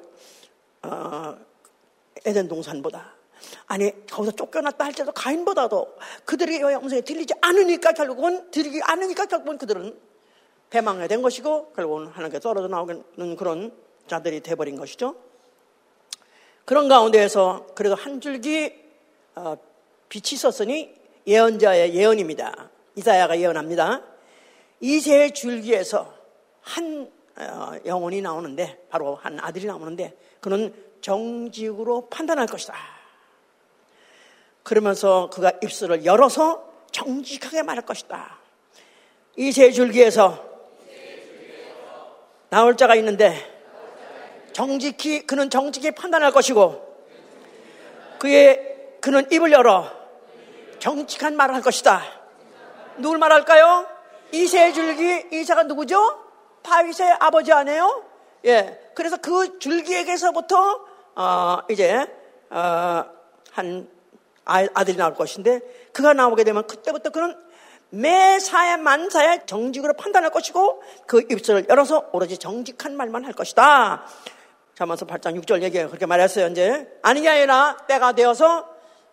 어, 에덴 동산보다 아니 거기서 쫓겨났다 할지라도 가인보다도 그들의 여호와의 음성이 들리지 않으니까 결국은 들리지 않으니까 결국은 그들은 패망하게 된 것이고 결국은 하나님께 떨어져 나오는 그런 자들이 돼버린 것이죠. 그런 가운데에서 그래도 한 줄기 어, 빛이 있었으니 예언자의 예언입니다. 이사야가 예언합니다. 이세 줄기에서 한 어, 영혼이 나오는데 바로 한 아들이 나오는데 그는 정직으로 판단할 것이다. 그러면서 그가 입술을 열어서 정직하게 말할 것이다. 이세 줄기에서 나올 자가 있는데 정직히 그는 정직히 판단할 것이고 그의 그는 입을 열어 정직한 말을 할 것이다. 누굴 말할까요? 이세 줄기 이사가 누구죠? 다윗의 아버지 아니에요? 예. 그래서 그 줄기에게서부터 어, 이제 어, 한 아 들이 나올 것인데 그가 나오게 되면 그때부터 그는 매사에 만사에 정직으로 판단할 것이고 그 입술을 열어서 오로지 정직한 말만 할 것이다. 자만서 8장 6절 얘기에 그렇게 말했어요. 이제 아니라 때가 되어서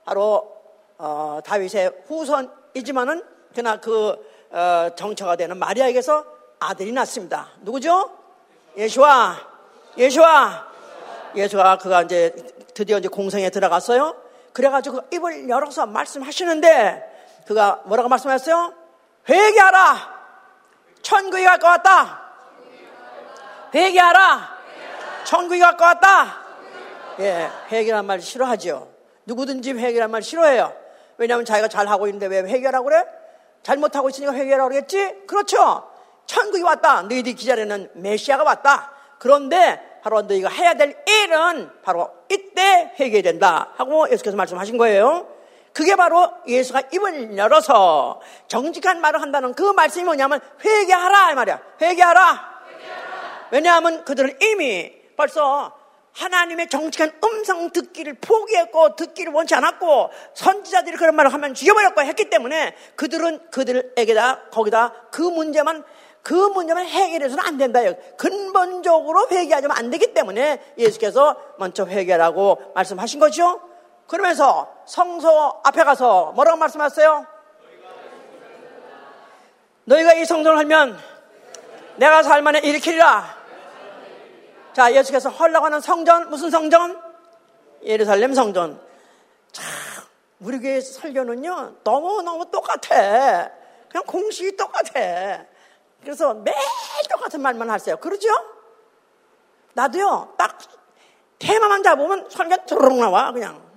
바로 어, 다윗의 후손이지만은 그나 그 어, 정처가 되는 마리아에게서 아들이 났습니다. 누구죠? 예수와 예수와 예수가 그가 이제 드디어 이제 공생에 들어갔어요. 그래가지고 입을 열어서 말씀하시는데 그가 뭐라고 말씀하셨어요? 회개하라. 천국에 갈것 같다. 회개하라. 것 같다. 예, 회개란 말 싫어하죠. 누구든지 회개란 말 싫어해요. 왜냐하면 자기가 잘하고 있는데 왜 회개하라고 그래? 잘못하고 있으니까 회개하라고 그랬지? 그렇죠. 천국이 왔다. 너희들이 기다리는 메시아가 왔다. 그런데 바로 너희가 해야 될 일은 바로 이때 회개된다. 하고 예수께서 말씀하신 거예요. 그게 바로 예수가 입을 열어서 정직한 말을 한다는 그 말씀이 뭐냐면 회개하라 이 말이야. 회개하라. 회개하라. 왜냐하면 그들은 이미 벌써 하나님의 정직한 음성 듣기를 포기했고 듣기를 원치 않았고 선지자들이 그런 말을 하면 죽여버렸고 했기 때문에 그들은 그들에게다 거기다 그 문제만 그 문제만 해결해서는 안 된다요. 근본적으로 회개하자면 안 되기 때문에 예수께서 먼저 회개라고 말씀하신 거죠. 그러면서 성소 앞에 가서 뭐라고 말씀하셨어요? 너희가 이 성전을 하면 내가 살만에 일으키리라. 자, 예수께서 헐라고 하는 성전, 무슨 성전? 예루살렘 성전. 참, 우리 교회 설교는요, 너무너무 똑같아. 그냥 공식이 똑같아. 그래서 매일 똑같은 말만 하세요. 그러죠? 나도요, 딱 테마만 잡으면 설교 드르륵 나와, 그냥.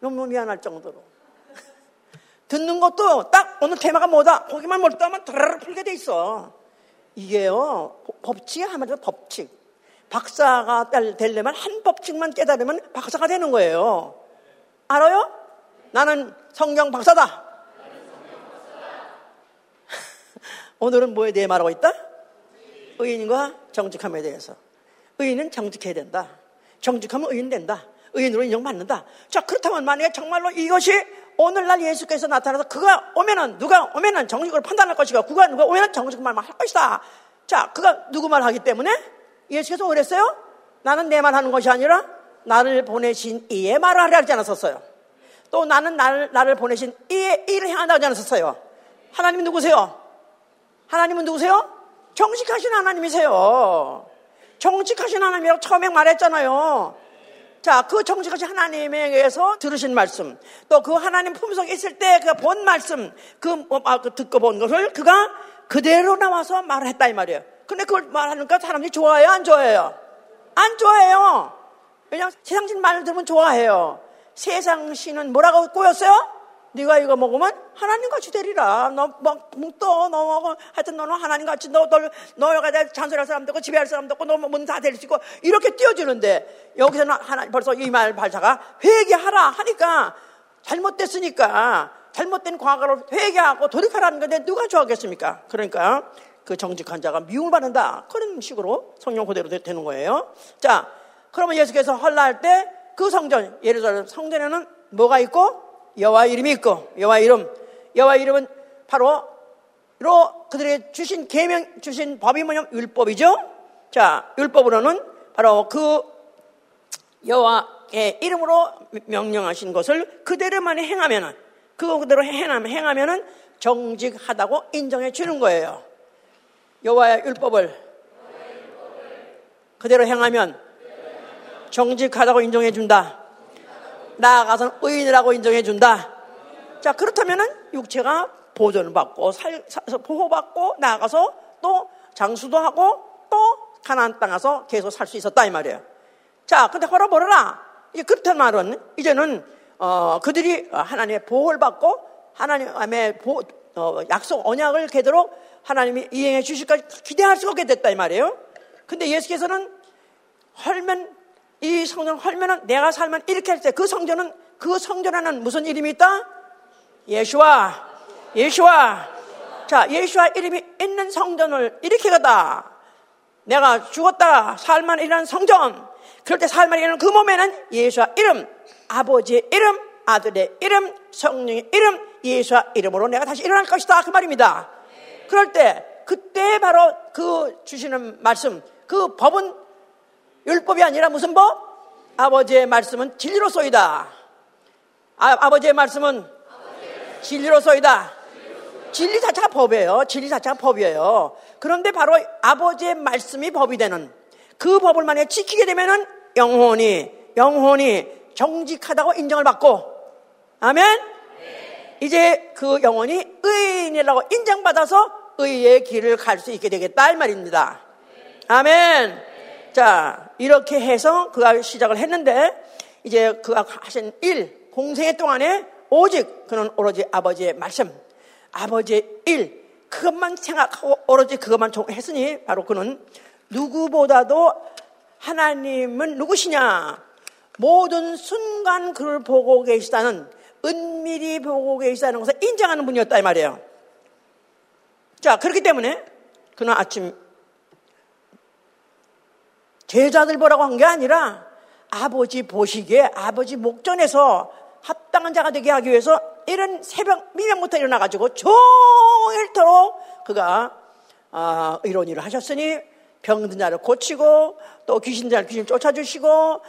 너무 미안할 정도로. [laughs] 듣는 것도 딱 오늘 테마가 뭐다? 거기만 몰두하면 드르륵 풀게 돼 있어. 이게요, 법칙이 한마디로 법칙. 박사가 되려면 한 법칙만 깨달으면 박사가 되는 거예요. 알아요? 나는 성경 박사다. [laughs] 오늘은 뭐에 대해 말하고 있다? 의인과 정직함에 대해서. 의인은 정직해야 된다. 정직하면 의인 된다. 의인으로 인정받는다. 자, 그렇다면 만약에 정말로 이것이 오늘날 예수께서 나타나서 그가 오면은, 누가 오면은 정직으로 판단할 것이고, 그가 누가 오면은 정직 말만 할 것이다. 자, 그가 누구 말 하기 때문에 예수께서 그랬어요? 나는 내 말 하는 것이 아니라 나를 보내신 이의 말을 하려 하지 않았었어요. 또 나는 나를, 나를 보내신 이의 일을 향한다고 하지 않았었어요. 하나님은 누구세요? 하나님은 누구세요? 정직하신 하나님이세요. 정직하신 하나님이라고 처음에 말했잖아요. 자, 그 정직하신 하나님에게서 들으신 말씀, 또 그 하나님 품속에 있을 때 그 본 말씀, 그, 어, 아, 그 듣고 본 것을 그가 그대로 나와서 말을 했다 이 말이에요. 근데 그걸 말하니까 사람들이 좋아해요? 안 좋아해요? 안 좋아해요. 왜냐면 세상신 말을 들으면 좋아해요. 세상 신은 뭐라고 꼬였어요? 네가 이거 먹으면 하나님 같이 되리라. 너막 뭉떠, 너 하여튼 너는 하나님 같이 너, 너 너가 잔소리할 사람도 없고 지배할 사람도 없고 너문 다될수 있고 이렇게 띄워주는데 여기서는 하나 벌써 이말 발사가 회개하라 하니까 잘못됐으니까 잘못된 과거를 회개하고 돌이켜라는 건데 누가 좋아하겠습니까? 그러니까 그 정직한 자가 미움을 받는다. 그런 식으로 성령 그대로 되는 거예요. 자, 그러면 예수께서 헐라할 때 그 성전, 예루살렘 성전에는 뭐가 있고 여호와 이름이 있고 여호와 이름, 여호와 이름은 바로 로 그들에게 주신 계명 주신 법이 뭐냐면 율법이죠. 자, 율법으로는 바로 그 여호와의 이름으로 명령하신 것을 그대로만 행하면은 그거 그대로 행하면 행하면은 정직하다고 인정해 주는 거예요. 여호와의 율법을 그대로 행하면 정직하다고 인정해 준다. 나아가서는 의인이라고 인정해 준다. 자, 그렇다면은 육체가 보존을 받고 살, 보호받고 나아가서 또 장수도 하고 또 가나안 땅 가서 계속 살 수 있었다 이 말이에요. 자, 근데 허러버려라. 이제 그렇단 말은 이제는 어, 그들이 하나님의 보호를 받고 하나님의 보, 어, 약속 언약을 되도록 하나님이 이행해 주실까 기대할 수 없게 됐다 이 말이에요. 근데 예수께서는 헐면 이 성전 헐면은 내가 살면 이렇게 할 때 그 성전은 그 성전에는 무슨 이름이 있다? 예수와 예수와. 자 예수와 이름이 있는 성전을 가다. 내가 죽었다 살만 이라는 성전. 그럴 때 살만 이라는 그 몸에는 예수와 이름 아버지의 이름 아들의 이름 성령의 이름 예수와 이름으로 내가 다시 일어날 것이다. 그 말입니다 그럴 때 그때 바로 그 주시는 말씀 그 법은 율법이 아니라 무슨 법? 아버지의 말씀은 진리로소이다 아, 버지의 말씀은 진리로소이다 진리 자체가 법이에요. 진리 자체가 법이에요. 그런데 바로 아버지의 말씀이 법이 되는 그 법을 만약에 지키게 되면은 영혼이, 영혼이 정직하다고 인정을 받고, 아멘? 이제 그 영혼이 의인이라고 인정받아서 의의 길을 갈 수 있게 되겠다, 이 말입니다. 아멘. 자, 이렇게 해서 그가 시작을 했는데, 이제 그가 하신 일, 공생의 동안에 오직 그는 오로지 아버지의 말씀, 아버지의 일, 그것만 생각하고 오로지 그것만 했으니 바로 그는 누구보다도 하나님은 누구시냐? 모든 순간 그를 보고 계시다는 은밀히 보고 계시다는 것을 인정하는 분이었다 이 말이에요. 자, 그렇기 때문에 그는 아침 제자들 보라고 한 게 아니라 아버지 보시기에 아버지 목전에서 합당한 자가 되게 하기 위해서 이런 새벽 미명부터 일어나가지고 종일토록 그가 아, 이런 일을 하셨으니 병든 자를 고치고 또 귀신 자를 귀신 쫓아주시고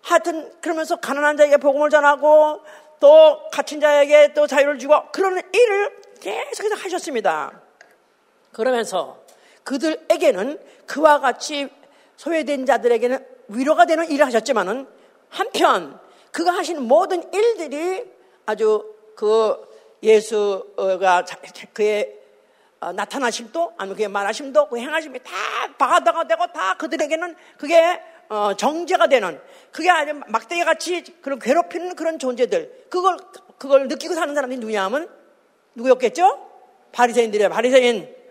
하여튼 그러면서 가난한 자에게 복음을 전하고 또 갇힌 자에게 또 자유를 주고 그런 일을 계속해서 하셨습니다. 그러면서 그들에게는 그와 같이 소외된 자들에게는 위로가 되는 일을 하셨지만은 한편 그가 하신 모든 일들이 아주 그 예수가 그의 어, 나타나심도 아니면 그의 말하심도 그 행하심이 다 바가다가 되고 다 그들에게는 그게 어, 정제가 되는 그게 아주 막대기 같이 그런 괴롭히는 그런 존재들 그걸 그걸 느끼고 사는 사람이 누구냐 하면 누구였겠죠? 바리새인들이에요. 바리새인.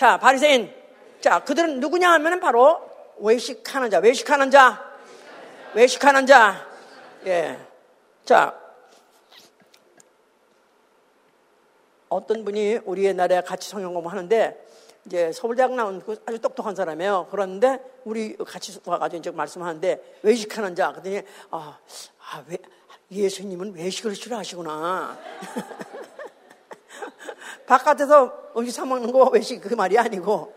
자, 바리새인. 자, 그들은 누구냐 하면은 바로 외식하는 자, 외식하는 자, 외식하는 자. 예. 자, 어떤 분이 우리 옛날에 같이 성경 공부하는데 이제 서울대학 나온 그 아주 똑똑한 사람이에요. 그런데 우리 같이 와가지고 이제 말씀하는데 외식하는 자 그랬더니 아, 아 왜, 예수님은 외식을 싫어하시구나. [laughs] 바깥에서 음식 사 먹는 거 외식 그 말이 아니고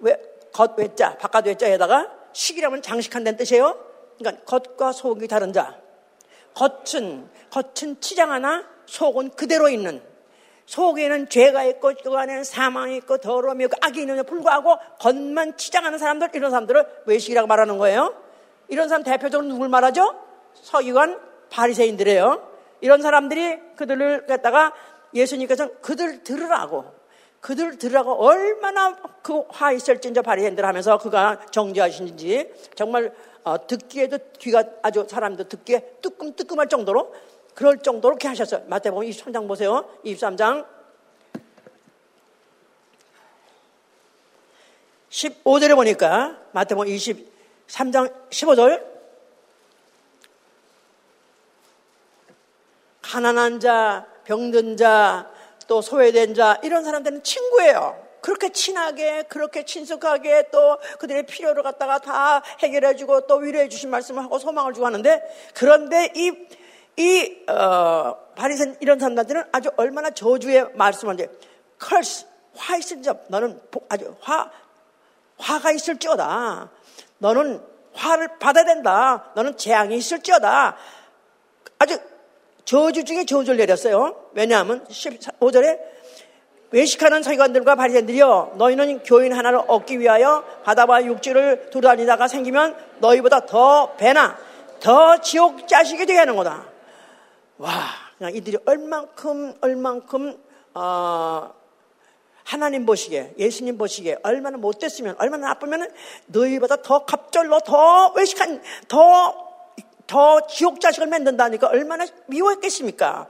왜 겉 외자 바깥 외자에다가 식이라면 장식한다는 뜻이에요. 그러니까 겉과 속이 다른 자. 겉은 겉은 치장 하나, 속은 그대로 있는 속에는 죄가 있고 그 안에는 사망이 있고 더러움이 있고 악이 있는데 불구하고 겉만 치장하는 사람들 이런 사람들을 외식이라고 말하는 거예요. 이런 사람 대표적으로 누굴 말하죠? 서기관 바리새인들이에요. 이런 사람들이 그들을 갖다가 예수님께서 그들 들으라고 그들 들으라고 얼마나 그화 이제 바리새인들 하면서 그가 정죄하시는지 정말 어, 듣기에도 귀가 아주 사람도 듣기에 뜨끔뜨끔할 정도로 그럴 정도로 그렇게 하셨어요. 마태복음 23장 보세요. 23장 15절에 보니까 마태복음 23장 15절 가난한 자, 병든 자, 또 소외된 자 이런 사람들은 친구예요. 그렇게 친하게, 그렇게 친숙하게 또 그들의 필요를 갖다가 다 해결해주고 또 위로해 주신 말씀을 하고 소망을 주고 하는데 그런데 이, 이, 어, 바리새인 이런 사람들은 아주 얼마나 저주의 말씀을 하는데 curse, 화 있을 점, 너는 아주 화, 화가 있을지어다. 너는 화를 받아야 된다. 너는 재앙이 있을지어다. 아주 저주 중에 저주를 내렸어요. 왜냐하면 15절에 외식하는 서기관들과 바리새인들이여 너희는 교인 하나를 얻기 위하여 바다와 육지를 두루다니다가 생기면 너희보다 더 배나 더 지옥 자식이 되게 하는 거다. 와, 그냥 이들이 얼만큼 얼만큼 어, 하나님 보시기에 예수님 보시기에 얼마나 못됐으면 얼마나 나쁘면 너희보다 더 갑절로 더 외식한 더 더 지옥 자식을 만든다니까 얼마나 미워했겠습니까?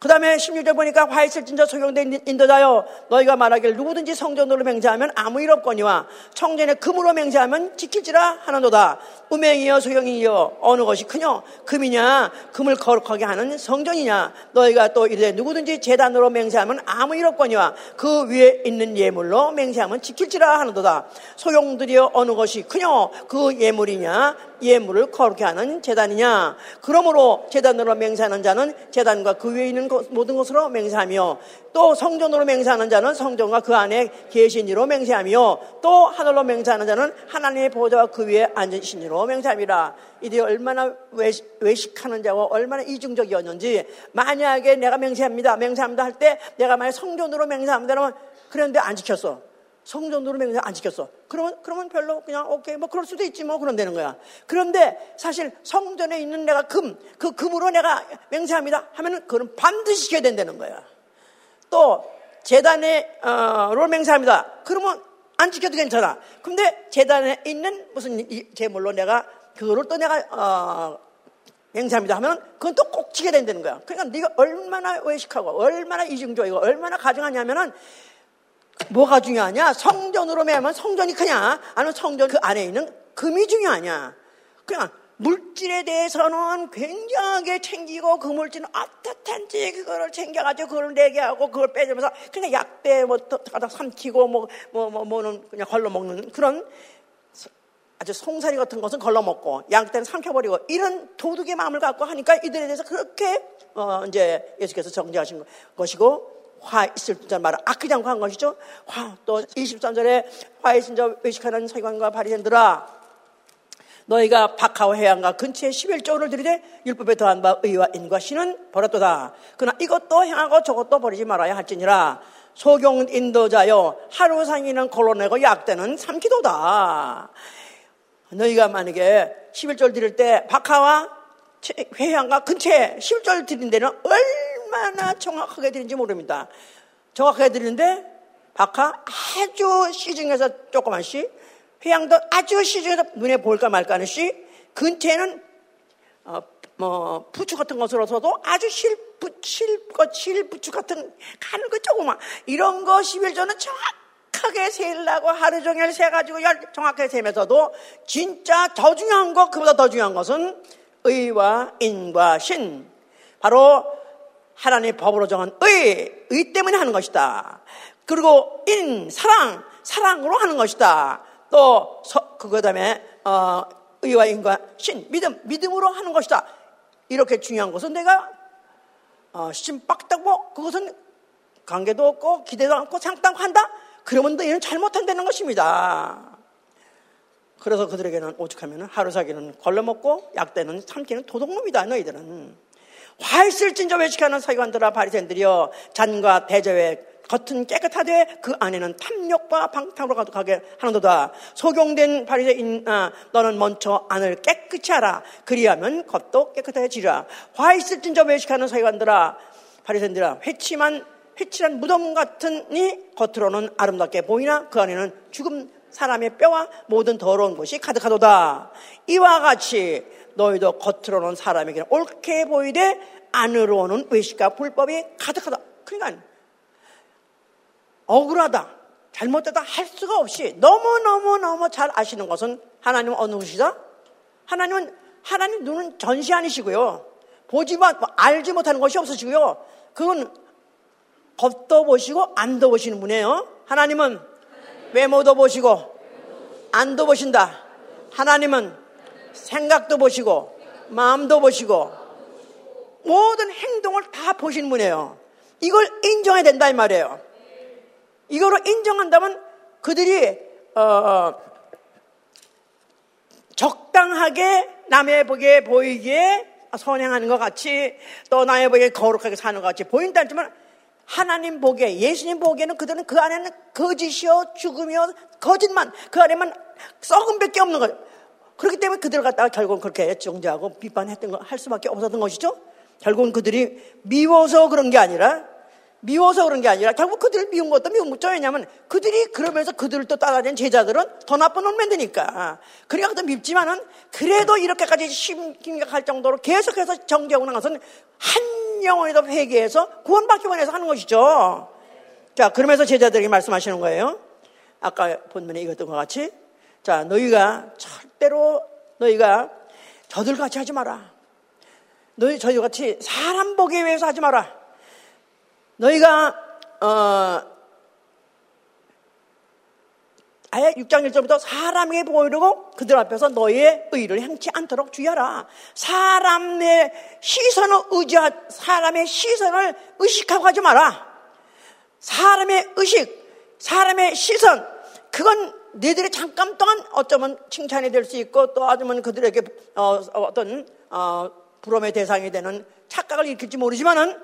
그 다음에 16절 보니까 화 있을 진저 소경된 인도자여 너희가 말하길 누구든지 성전으로 맹세하면 아무 일 없거니와 청전에 금으로 맹세하면 지킬지라 하는도다. 음행이여 소경이여 어느 것이 크냐 금이냐? 금을 거룩하게 하는 성전이냐? 너희가 또 이르되 누구든지 재단으로 맹세하면 아무 일 없거니와 그 위에 있는 예물로 맹세하면 지킬지라 하는도다. 소경들이여 어느 것이 크냐 그 예물이냐 예물을 거룩해 하는 재단이냐? 그러므로 재단으로 맹세하는 자는 재단과 그 위에 있는 모든 것으로 맹세하며 또 성전으로 맹세하는 자는 성전과 그 안에 계신 이로 맹세하며 또 하늘로 맹세하는 자는 하나님의 보좌와 그 위에 앉으신 이로 맹세함이라. 이들이 얼마나 외식, 하는 자고 얼마나 이중적이었는지 만약에 내가 맹세합니다 맹세합니다 할 때 내가 만약 성전으로 맹세합니다 그러면 그런데 안 지켰어 성전으로 맹세 안 지켰어. 그러면, 그러면 별로 그냥 오케이, 뭐 그럴 수도 있지 뭐 그럼 되는 거야. 그런데 사실 성전에 있는 내가 금, 그 금으로 내가 맹세합니다 하면은 그건 반드시 지켜야 된다는 거야. 또 재단에, 어, 로 맹세합니다. 그러면 안 지켜도 괜찮아. 근데 재단에 있는 무슨 제물로 내가 그거를 또 내가, 어, 맹세합니다 하면 그건 또 꼭 지켜야 된다는 거야. 그러니까 네가 얼마나 외식하고 얼마나 이중적이고 얼마나 가정하냐면은 뭐가 중요하냐? 성전으로 매면 성전이 크냐? 아니면 성전 그 안에 있는 금이 중요하냐? 그냥 물질에 대해서는 굉장하게 챙기고 그 물질은 어떻든지 그거를 챙겨가지고 그걸 내게 하고 그걸 빼주면서 그냥 약대 뭐 갖다 삼키고 뭐, 뭐, 뭐, 뭐 는 그냥 걸러 먹는 그런 아주 송사리 같은 것은 걸러 먹고 양떼는 삼켜버리고 이런 도둑의 마음을 갖고 하니까 이들에 대해서 그렇게 어 이제 예수께서 정죄하신 것이고 화 있을 줄 말을 아끼지 않고 한 것이죠. 화, 또 23절에 화에 신저 외식하는 서기관과 바리새인들아 너희가 박하와 해안과 근처에 11조를 들이되 율법에 더한 바 의와 인과 신은 버렸도다. 그러나 이것도 행하고 저것도 버리지 말아야 할지니라. 소경 인도자여 하루 상이는 걸러내고 약대는 삼키도다. 너희가 만약에 11절 드릴 때 박하와 회양과 근처에 11절 드린 데는 얼 얼마나 정확하게 드는지 모릅니다. 정확하게 드리는데 박하 아주 시중에서 조그만씩 회양도 아주 시중에서 눈에 보일까 말까 하는 씨 근처에는 어, 뭐 부추 같은 것으로서도 아주 실부, 실것, 실부추 같은 가는 거 조그만 이런 거 11조는 정확하게 세려고 하루 종일 세 가지고 정확하게 세면서도 진짜 더 중요한 거 그보다 더 중요한 것은 의와 인과 신 바로 하나님의 법으로 정한 의, 의 때문에 하는 것이다. 그리고 인, 사랑, 사랑으로 하는 것이다. 또, 그 다음에, 어, 의와 인과 신, 믿음, 믿음으로 하는 것이다. 이렇게 중요한 것은 내가, 어, 심빡다고 그것은 관계도 없고 기대도 않고 않고 한다? 그러면 너희는 잘못한다는 것입니다. 그래서 그들에게는 오죽하면 하루 사기는 걸러먹고 약대는 삼키는 도둑놈이다, 너희들은. 화있을진저 외식하는 서기관들아 바리새인들이여 잔과 대저에 겉은 깨끗하되 그 안에는 탐욕과 방탕으로 가득하게 하는도다. 소경된 바리새인 아, 너는 먼저 안을 깨끗이 하라. 그리하면 겉도 깨끗하게 지라. 화 있을진저 외식하는 서기관들아 바리새인들아 회치만 회칠한 무덤 같으니 겉으로는 아름답게 보이나 그 안에는 죽음 사람의 뼈와 모든 더러운 것이 가득하도다. 이와 같이 너희도 겉으로는 사람에게 옳게 보이되 안으로는 외식과 불법이 가득하다. 그러니까 억울하다. 잘못되다 할 수가 없이 너무너무너무 잘 아시는 것은 하나님은 어느 분이시다? 하나님은 하나님 눈은 전시 아니시고요. 보지만 알지 못하는 것이 없으시고요. 그건 겉도 보시고 안도 보시는 분이에요. 하나님은 외모도 보시고 안도 보신다. 하나님은 생각도 보시고 마음도 보시고 모든 행동을 다 보시는 분이에요. 이걸 인정해야 된다 이 말이에요. 이거로 인정한다면 그들이 어, 적당하게 남의 보기에 보이기에 선행하는 것 같이 또 남의 보기에 거룩하게 사는 것 같이 보인다 했지만 하나님 보기에 예수님 보기에는 그들은 그 안에는 거짓이요 죽음이요 거짓만 그 안에만 썩은 밖에 없는 거예요. 그렇기 때문에 그들 갖다가 결국은 그렇게 정죄하고 비판했던 거할 수밖에 없었던 것이죠. 결국은 그들이 미워서 그런 게 아니라 미워서 그런 게 아니라 결국 그들을 미운 것도 미운 거죠. 왜냐하면 그들이 그러면서 그들을 또 따라다니는 제자들은 더 나쁜 놈 만드니까. 그러니까 더 밉지만은 그래도 이렇게까지 심각할 정도로 계속해서 정죄하고 나가서는 한 영혼에도 회개해서 구원받기 원해서 하는 것이죠. 자, 그러면서 제자들에게 말씀하시는 거예요. 아까 본문에 읽었던 것 같이. 자, 너희가 절대로 너희가 저들 같이 하지 마라. 너희 저희 같이 사람 보기 위해서 하지 마라. 너희가 어, 아예 6장 1절부터 사람에게 보이려고 그들 앞에서 너희의 의를 행치 않도록 주의하라. 사람의 시선을 의지하, 사람의 시선을 의식하고 하지 마라. 사람의 의식, 사람의 시선, 그건 너희들이 잠깐 동안 어쩌면 칭찬이 될 수 있고 또 아니면 그들에게 어, 떤 어, 부러움의 대상이 되는 착각을 일으킬지 모르지만은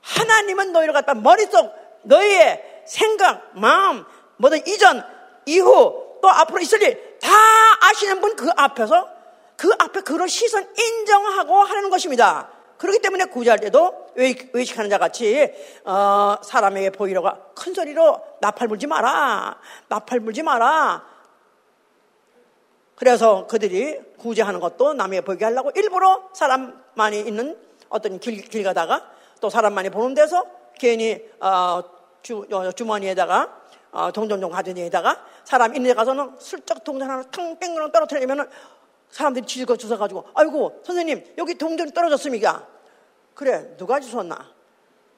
하나님은 너희를 갖다 머릿속 너희의 생각, 마음, 뭐든 이전, 이후 또 앞으로 있을 일 다 아시는 분 그 앞에서 그 앞에 그런 시선 인정하고 하는 것입니다. 그렇기 때문에 구제할 때도 외식하는 자 같이 어, 사람에게 보이려고 큰 소리로 나팔 불지 마라, 나팔 불지 마라. 그래서 그들이 구제하는 것도 남에게 보이게 하려고 일부러 사람 많이 있는 어떤 길, 길 가다가 또 사람 많이 보는 데서 괜히 어, 주, 어, 주머니에다가 어, 동전 좀 가진 데에다가 사람 있는 데 가서는 슬쩍 동전 하나 탕 뺑그랑 떨어뜨리면은 사람들이 지지고 주워가지고 아이고 선생님 여기 동전 떨어졌습니까? 그래 누가 주웠나?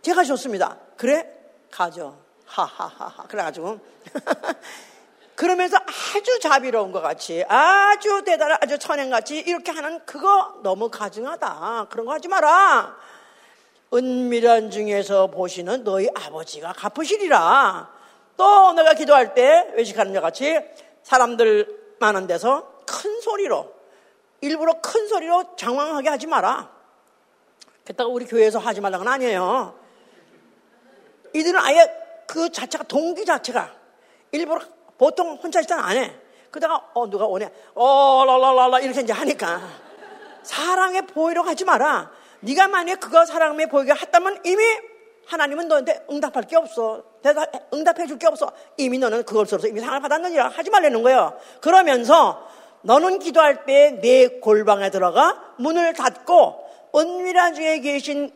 제가 주웠습니다. 그래 가져 하하하하 그래가지고 [laughs] 그러면서 아주 자비로운 것 같이 아주 대단한 아주 천행같이 이렇게 하는 그거 너무 가증하다 그런 거 하지 마라 은밀한 중에서 보시는 너희 아버지가 갚으시리라. 또 내가 기도할 때 외식하는 것 같이 사람들 많은 데서 큰 소리로 일부러 큰 소리로 장황하게 하지 마라. 그렇다고 우리 교회에서 하지 말라는 건 아니에요. 이들은 아예 그 자체가 동기 자체가 일부러 보통 혼자 때는 안 해. 그러다가 어 누가 오네. 어 랄랄랄라 이렇게 이제 하니까 사랑에 보이려고 하지 마라. 네가 만약에 그거 사랑에 보이게 했다면 이미 하나님은 너한테 응답할 게 없어. 대답, 응답해 줄 게 없어. 이미 너는 그것으로서 이미 상을 받았느니라 하지 말라는 거예요. 그러면서 너는 기도할 때 내 골방에 들어가 문을 닫고 은밀한 중에 계신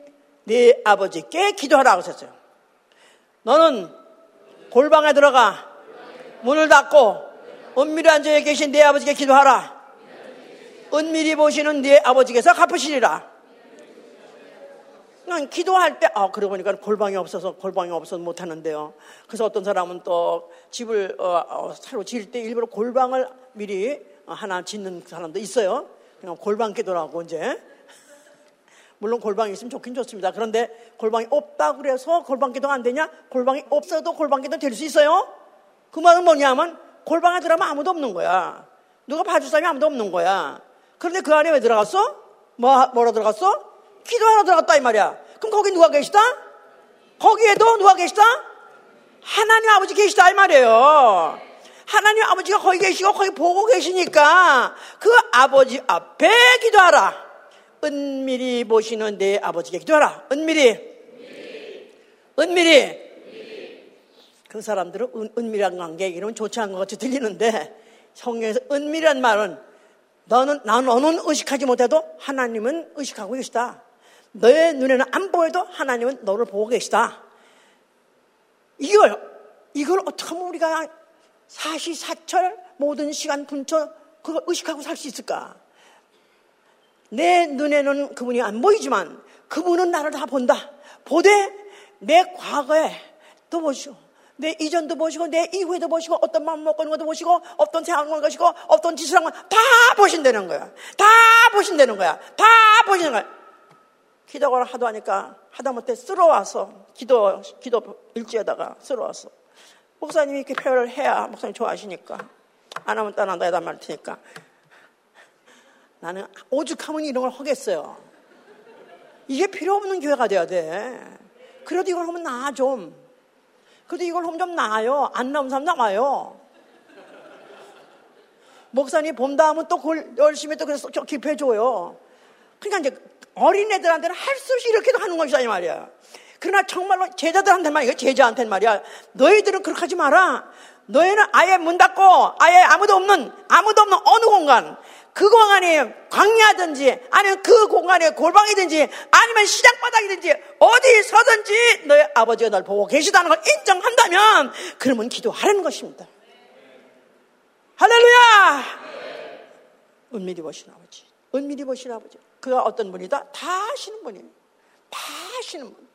네 아버지께 기도하라고 하셨어요. 너는 골방에 들어가 문을 닫고 은밀한 중에 계신 네 아버지께 기도하라. 은밀히 보시는 네 아버지께서 갚으시리라. 그냥 기도할 때, 아, 그러고 보니까 골방이 없어서, 골방이 없어서 못하는데요. 그래서 어떤 사람은 또 집을, 어, 어, 새로 지을 때 일부러 골방을 미리 하나 짓는 사람도 있어요. 그냥 골방 기도라고 이제. 물론 골방이 있으면 좋긴 좋습니다. 그런데 골방이 없다고 그래서 골방 기도가 안 되냐? 골방이 없어도 골방 기도 될 수 있어요? 그 말은 뭐냐면 골방에 들어가면 아무도 없는 거야. 누가 봐줄 사람이 아무도 없는 거야. 그런데 그 안에 왜 들어갔어? 뭐, 뭐라 들어갔어? 기도하러 들어갔다 이 말이야. 그럼 거기 누가 계시다? 거기에도 누가 계시다? 하나님 아버지 계시다 이 말이에요. 하나님 아버지가 거기 계시고 거기 보고 계시니까 그 아버지 앞에 기도하라. 은밀히 보시는 내 아버지께 기도하라. 은밀히. 은밀히. 그 사람들은 은, 은밀한 관계 이러면 좋지 않은 것 같이 들리는데 성경에서 은밀한 말은 너는 나 너는 의식하지 못해도 하나님은 의식하고 계시다. 너의 눈에는 안 보여도 하나님은 너를 보고 계시다. 이걸, 이걸 어떻게 하면 우리가 사시사철 모든 시간 분초 그걸 의식하고 살 수 있을까? 내 눈에는 그분이 안 보이지만 그분은 나를 다 본다. 보되 내 과거에 또 보시고 내 이전도 보시고 내 이후에도 보시고 어떤 마음 먹고 있는 것도 보시고 어떤 생각하는 것이고 어떤 짓을 한거다 보신다는 거야. 다 보신다는 거야. 다 보시는 거야. 기도를 하도 하니까 하다못해 쓸어와서 기도 기도 일지에다가 쓸어와서 목사님이 이렇게 표현을 해야 목사님 좋아하시니까 안 하면 떠난다 해다 말 테니까 나는 오죽하면 이런 걸 하겠어요. 이게 필요 없는 교회가 돼야 돼. 그래도 이걸 하면 나아 좀. 그래도 이걸 하면 좀 나아요. 안 나온 사람 나와요. 목사님 본다 하면 또 그걸 열심히 또 그래서 기표해줘요. 그러니까 이제 어린애들한테는 할 수 없이 이렇게도 하는 것이다 이 말이야. 그러나 정말로 제자들한테 말이야. 제자한테 말이야. 너희들은 그렇게 하지 마라. 너희는 아예 문 닫고 아예 아무도 없는 아무도 없는 어느 공간 그 공간이 광야든지 아니면 그 공간에 골방이든지 아니면 시장바닥이든지 어디 서든지 너희 아버지가 널 보고 계시다는 걸 인정한다면 그러면 기도하라는 것입니다. 할렐루야! 은밀히 보시는 아버지. 은밀히 보시는 아버지. 그가 어떤 분이다? 다 하시는 분이에요. 다 하시는 분.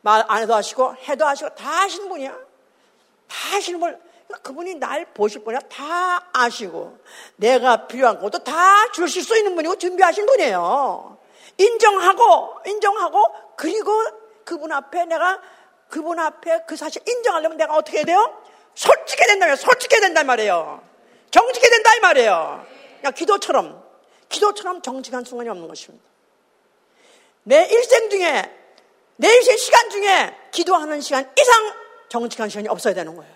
말 안 해도 하시고 해도 하시고 다 하시는 분이야. 다 하시는 분. 그분이 날 보실 분이야. 다 아시고 내가 필요한 것도 다 주실 수 있는 분이고 준비하신 분이에요. 인정하고 인정하고 그리고 그분 앞에 내가 그분 앞에 그 사실 인정하려면 내가 어떻게 해야 돼요? 솔직해야 된다면 솔직해야 된단 말이에요. 정직해야 된다 이 말이에요. 그러니까 기도처럼 기도처럼 정직한 순간이 없는 것입니다. 내 일생 중에 내 일생 시간 중에 기도하는 시간 이상 정직한 시간이 없어야 되는 거예요.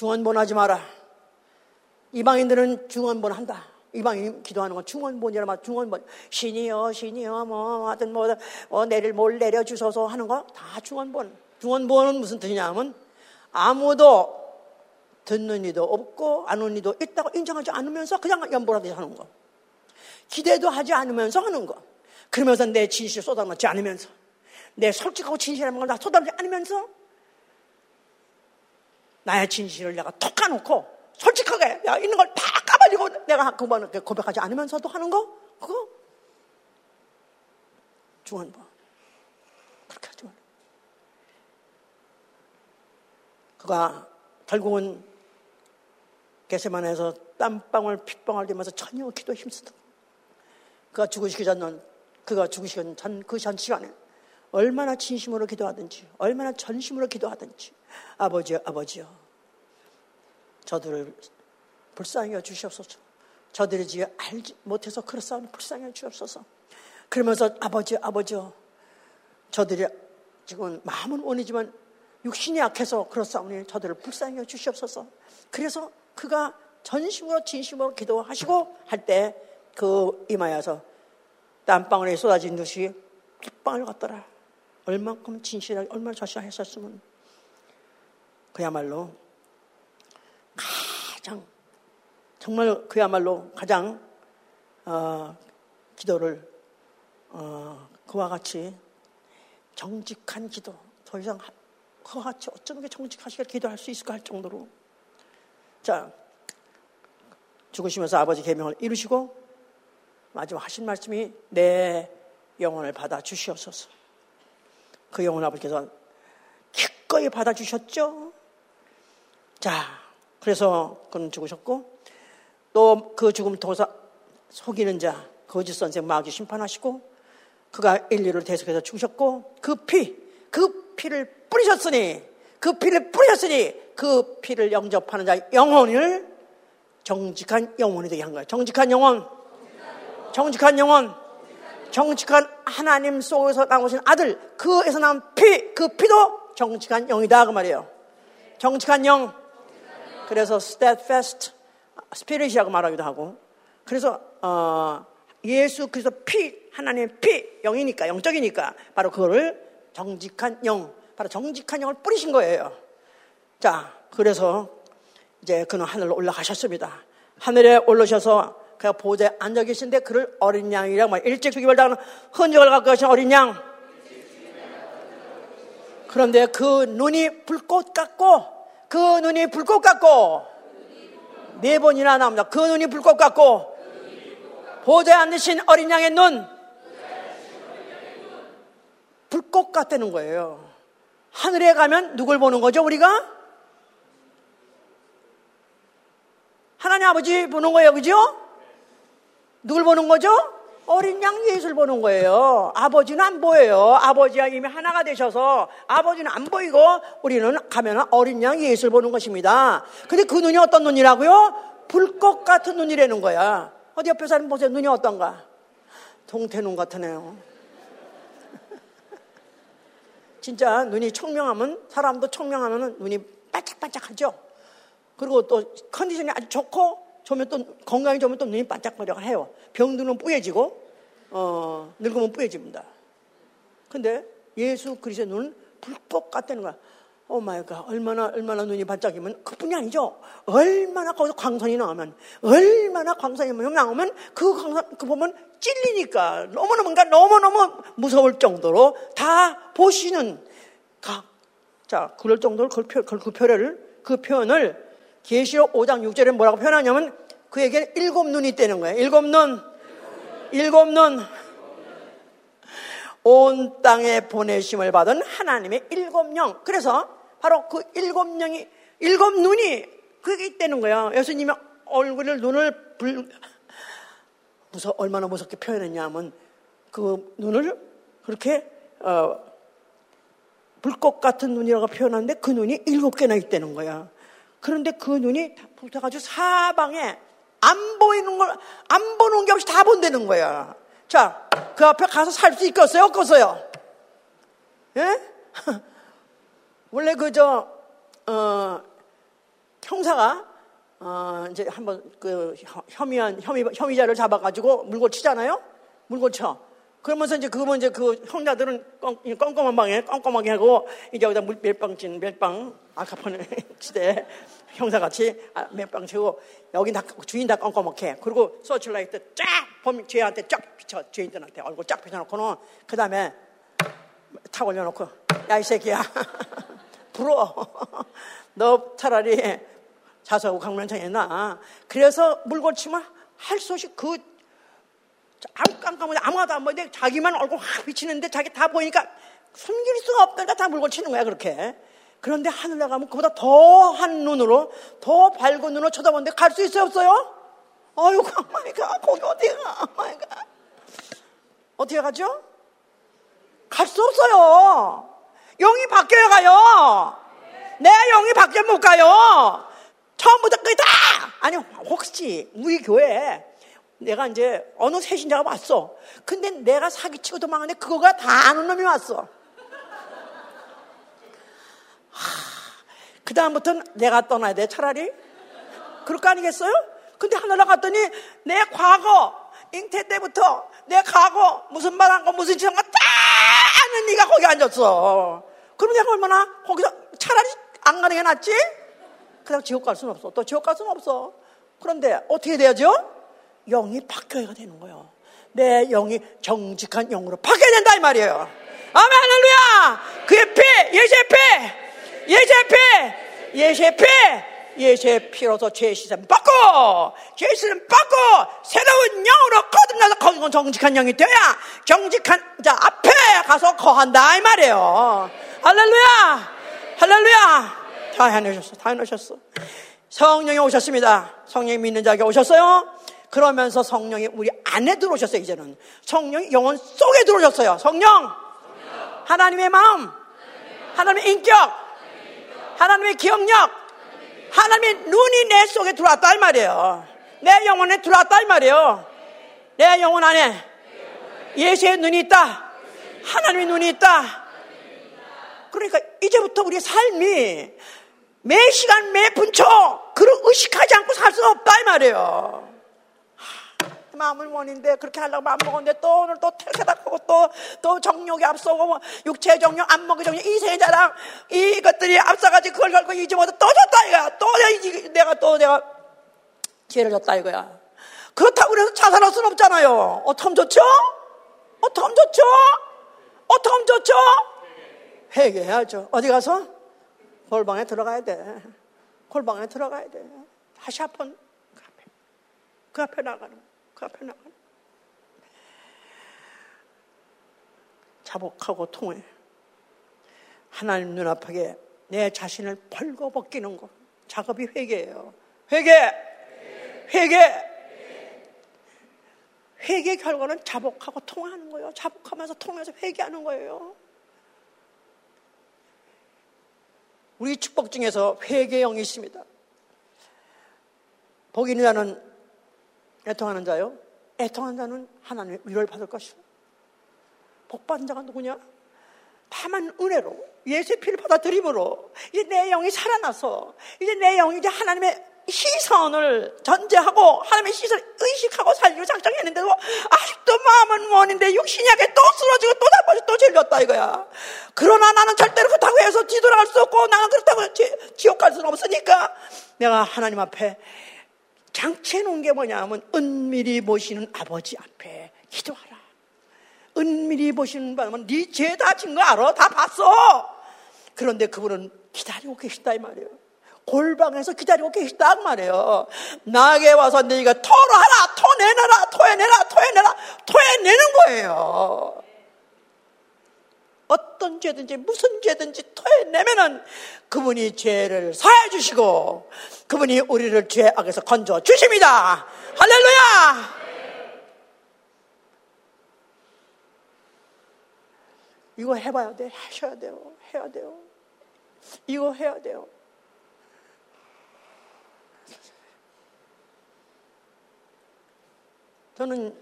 중원본하지 마라. 이방인들은 중원본 한다. 이방인 기도하는 건 중원본이라 말 중원본 신이여 신이여 뭐 하여튼 뭐 어, 내릴 뭘 내려 주소서 하는 거 다 중원본. 중원본은 무슨 뜻이냐면 아무도 듣는 이도 없고 아는 이도 있다고 인정하지 않으면서 그냥 연보라듯이 하는 거. 기대도 하지 않으면서 하는 거. 그러면서 내 진실 쏟아놓지 않으면서 내 솔직하고 진실한 걸다 쏟아놓지 않으면서 나의 진실을 내가 톡 까놓고 솔직하게 내가 있는 걸 다 까발리고 내가 그번 고백하지 않으면서도 하는 거 그거 중한 번 그렇게 하지 마. 그가 결국은 게세만에서 땀방울 핏방울 되면서 전혀 기도 힘쓰다. 그가 죽으시기 전 그가 죽으시기 전그전 시간에 얼마나 진심으로 기도하든지 얼마나 전심으로 기도하든지 아버지여, 아버지여. 저들을 불쌍히 여 주시옵소서. 저들이 지금 알지 못해서 그렇사오니 불쌍히 여 주옵소서. 그러면서 아버지, 아버지여. 저들이 지금 마음은 원이지만 육신이 약해서 그렇사오니 저들을 불쌍히 여 주시옵소서. 그래서 그가 전심으로 진심으로 기도하시고 할 때 그 이마에서 땀방울이 쏟아진 듯이 빗방울 같더라. 얼만큼 진실하게 얼마나 자신하셨으면 그야말로 가장 정말 그야말로 가장 어, 기도를 어, 그와 같이 정직한 기도 더 이상 그와 같이 어쩌면 정직하시게 기도할 수 있을까 할 정도로 자 죽으시면서 아버지 계명을 이루시고 마지막 하신 말씀이 내 영혼을 받아 주시옵소서. 그 영혼 아버지께서 기꺼이 받아 주셨죠. 자, 그래서 그는 죽으셨고 또 그 죽음 통해서 속이는 자, 거짓 선생 마귀 심판하시고 그가 인류를 대속해서 죽으셨고 그 피, 그 피를 뿌리셨으니 그 피를 뿌리셨으니 그 피를 영접하는 자 영혼을 정직한 영혼이 되게 한 거예요. 정직한 영혼, 정직한 영혼, 정직한 하나님 속에서 나오신 아들, 그에서 나온 피, 그 피도 정직한 영이다 그 말이에요. 정직한 영, 그래서 steadfast spirit이라고 말하기도 하고 그래서 어, 예수 그래서 피 하나님의 피 영이니까 영적이니까 바로 그거를 정직한 영 바로 정직한 영을 뿌리신 거예요. 자 그래서 이제 그는 하늘로 올라가셨습니다. 하늘에 올라셔서 그냥 보좌에 앉아 계신데 그를 어린 양이라고 말 일찍 죽임을 당하는 흔적을 갖고 계신 어린 양. 그런데 그 눈이 불꽃 같고 그 눈이 불꽃 같고 네 번이나 나옵니다. 그 눈이 불꽃 같고 보좌에 앉으신 어린 양의 눈 불꽃 같다는 거예요. 하늘에 가면 누굴 보는 거죠, 우리가? 하나님 아버지 보는 거예요, 그죠? 누굴 보는 거죠? 어린 양 예수를 보는 거예요. 아버지는 안 보여요. 아버지와 이미 하나가 되셔서 아버지는 안 보이고 우리는 가면 어린 양 예수를 보는 것입니다. 근데 그 눈이 어떤 눈이라고요? 불꽃 같은 눈이라는 거야. 어디 옆에 사람 보세요. 눈이 어떤가? 동태눈 같으네요. [laughs] 진짜 눈이 청명하면 사람도 청명하면 눈이 반짝반짝하죠. 그리고 또 컨디션이 아주 좋고 좋으면 또 건강이 좋으면 또 눈이 반짝반짝 해요. 병드는 뿌얘지고 어, 늙으면 뿌얘집니다. 근데 예수 그리스도의 눈은 불꽃 같다는 거야. oh my God. 얼마나 얼마나 눈이 반짝이면 그뿐이 아니죠. 얼마나 거기서 광선이 나오면 얼마나 광선이 나오면 그 광선 그 보면 찔리니까 너무너무 그러니까 너무너무 무서울 정도로 다 보시는 각. 자, 그럴 정도로 그, 표, 그 표현을 그 표현을 계시록 5장 6절에 뭐라고 표현하냐면 그에게 일곱 눈이 있다는 거예요. 일곱 눈. 일곱 눈. 온 땅에 보내심을 받은 하나님의 일곱 영. 그래서 바로 그 일곱 명이, 일곱 눈이 그게 있다는 거예요. 예수님이 얼굴을, 눈을 불, 무서, 얼마나 무섭게 표현했냐 하면 그 눈을 그렇게, 어, 불꽃 같은 눈이라고 표현하는데 그 눈이 일곱 개나 있다는 거야. 그런데 그 눈이 붙어가지고 사방에 안 보이는 걸, 안 보는 게 없이 다 본다는 거야. 자, 그 앞에 가서 살 수 있겠어요? 없겠어요? 예? [laughs] 원래 그, 저, 어, 형사가, 어, 이제 한번 그 혐의한, 혐의, 혐의자를 잡아가지고 물고 치잖아요? 물고 쳐. 그러면서 이제 그러면 이제 그 형사들은 껌 껌한 방에 껌껌하게 하고 이제 여기다 물 멜빵 멜빵 아카폰네 시대 형사같이 아, 멜빵 치고 여기 다 주인 다 껌껌하게. 그리고 서출라이트 쫙 범 죄한테 쫙 비춰 죄인들한테 얼굴 쫙 비춰놓고는 그 다음에 탁 올려놓고 야 이 새끼야. [laughs] 불어 [laughs] 너 차라리 자수하고 강면창에 나? 그래서 물고 치면 할 수 없이 그 아무 깜깜한데 아무것도 안 보이는데 자기만 얼굴 확 비치는데 자기 다 보이니까 숨길 수가 없다니까 다 물고 치는 거야 그렇게 그런데 하늘 나가면 그보다 더 한 눈으로 더 밝은 눈으로 쳐다보는데 갈 수 있어요 없어요? 아유 [laughs] 마이가 거기 어디가 마이가 어떻게 가죠? 갈 수 없어요 영이 바뀌어 가요 내 영이 바뀌어 못 가요 처음부터 끝이 다 아니 혹시 우리 교회 내가 이제 어느 새신자가 왔어. 근데 내가 사기치고 도망갔는데 그거가 다 아는 놈이 왔어. 그 다음부터는 내가 떠나야 돼, 차라리. 그럴 거 아니겠어요? 근데 하늘나 갔더니 내 과거, 잉태 때부터 내 과거, 무슨 말 한 거, 무슨 짓 한 거 다 아는 네가 거기 앉았어. 그럼 내가 얼마나 거기서 차라리 안 가는 게 낫지? 그냥 지옥 갈 수는 없어. 또 지옥 갈 수는 없어. 그런데 어떻게 돼야죠? 영이 바뀌어야 되는 거예요. 내 영이 정직한 영으로 바뀌어야 된다 이 말이에요. 아멘 할렐루야. 그의 피, 예수의 피, 예수의 피, 예수의 피, 예수의 피로서 죄 씻음 받고 죄 씻음 받고 새로운 영으로 거듭나서 정직한 영이 되어야 정직한 자 앞에 가서 거한다 이 말이에요. 할렐루야, 할렐루야. 다 해놓으셨어, 다 해놓으셨어. 성령이 오셨습니다. 성령이 믿는 자에게 오셨어요. 그러면서 성령이 우리 안에 들어오셨어요, 이제는. 성령이 영혼 속에 들어오셨어요. 성령! 하나님의 마음, 하나님의 인격, 하나님의 기억력, 하나님의 눈이 내 속에 들어왔다, 이 말이에요. 내 영혼에 들어왔다, 이 말이에요. 내 영혼 안에 예수의 눈이 있다. 하나님의 눈이 있다. 그러니까 이제부터 우리 삶이 매 시간 매 분초 그런 의식하지 않고 살수 없다 이 말이에요. 마음을 원인데 그렇게 하려고 마음 먹었는데 또 오늘 또 택하다고 또, 또 정욕이 앞서고 뭐 육체 정욕, 안먹이 정욕, 이생의 자랑 이것들이 앞서가지고 그걸 걸고 잊어먹어서 또 줬다 이거야. 또 내가 또 내가 죄를 졌다 이거야. 그렇다고 해서 자살할 수는 없잖아요. 어 텀 좋죠? 어 텀 좋죠? 어 텀 좋죠? 회개해야죠. 어디 가서? 골방에 들어가야 돼. 골방에 들어가야 돼. 다시 한번 그 앞에, 그 앞에 나가는, 그 앞에 나가는. 자복하고 통해. 하나님 눈앞에 내 자신을 벌거벗기는 것. 작업이 회개예요. 회개! 회개! 회개 결과는 자복하고 통하는 거예요. 자복하면서 통해서 회개하는 거예요. 우리 축복 중에서 회개형이 있습니다. 복 있는 자는 애통하는 자요. 애통하는 자는 하나님의 위로를 받을 것이고 복 받은 자가 누구냐? 다만 은혜로 예수의 피를 받아들임으로 이제 내 영이 살아나서 이제 내 영이 이제 하나님의 시선을 전제하고 하나님의 시선을 의식하고 살기로 작정했는데도 아직도 마음은 원인데 육신이 하게 또 쓰러지고 또 나빠지고 또 질렸다 이거야. 그러나 나는 절대로 그렇다고 해서 뒤돌아갈 수 없고 나는 그렇다고 지, 지옥 갈 수는 없으니까 내가 하나님 앞에 장치해 놓은 게 뭐냐 하면 은밀히 보시는 아버지 앞에 기도하라. 은밀히 보시는 바람은 네 죄 다 진 거 알아? 다 봤어. 그런데 그분은 기다리고 계신다 이 말이에요. 골방에서 기다리고 계시단 말이에요. 나에게 와서 네가 토하라, 토내놔라, 토해내라, 토해내라, 토해내는 거예요. 어떤 죄든지 무슨 죄든지 토해내면은 그분이 죄를 사해 주시고 그분이 우리를 죄 악에서 건져 주십니다. 할렐루야! 이거 해봐야 돼. 하셔야 돼요. 해야 돼요. 이거 해야 돼요. 저는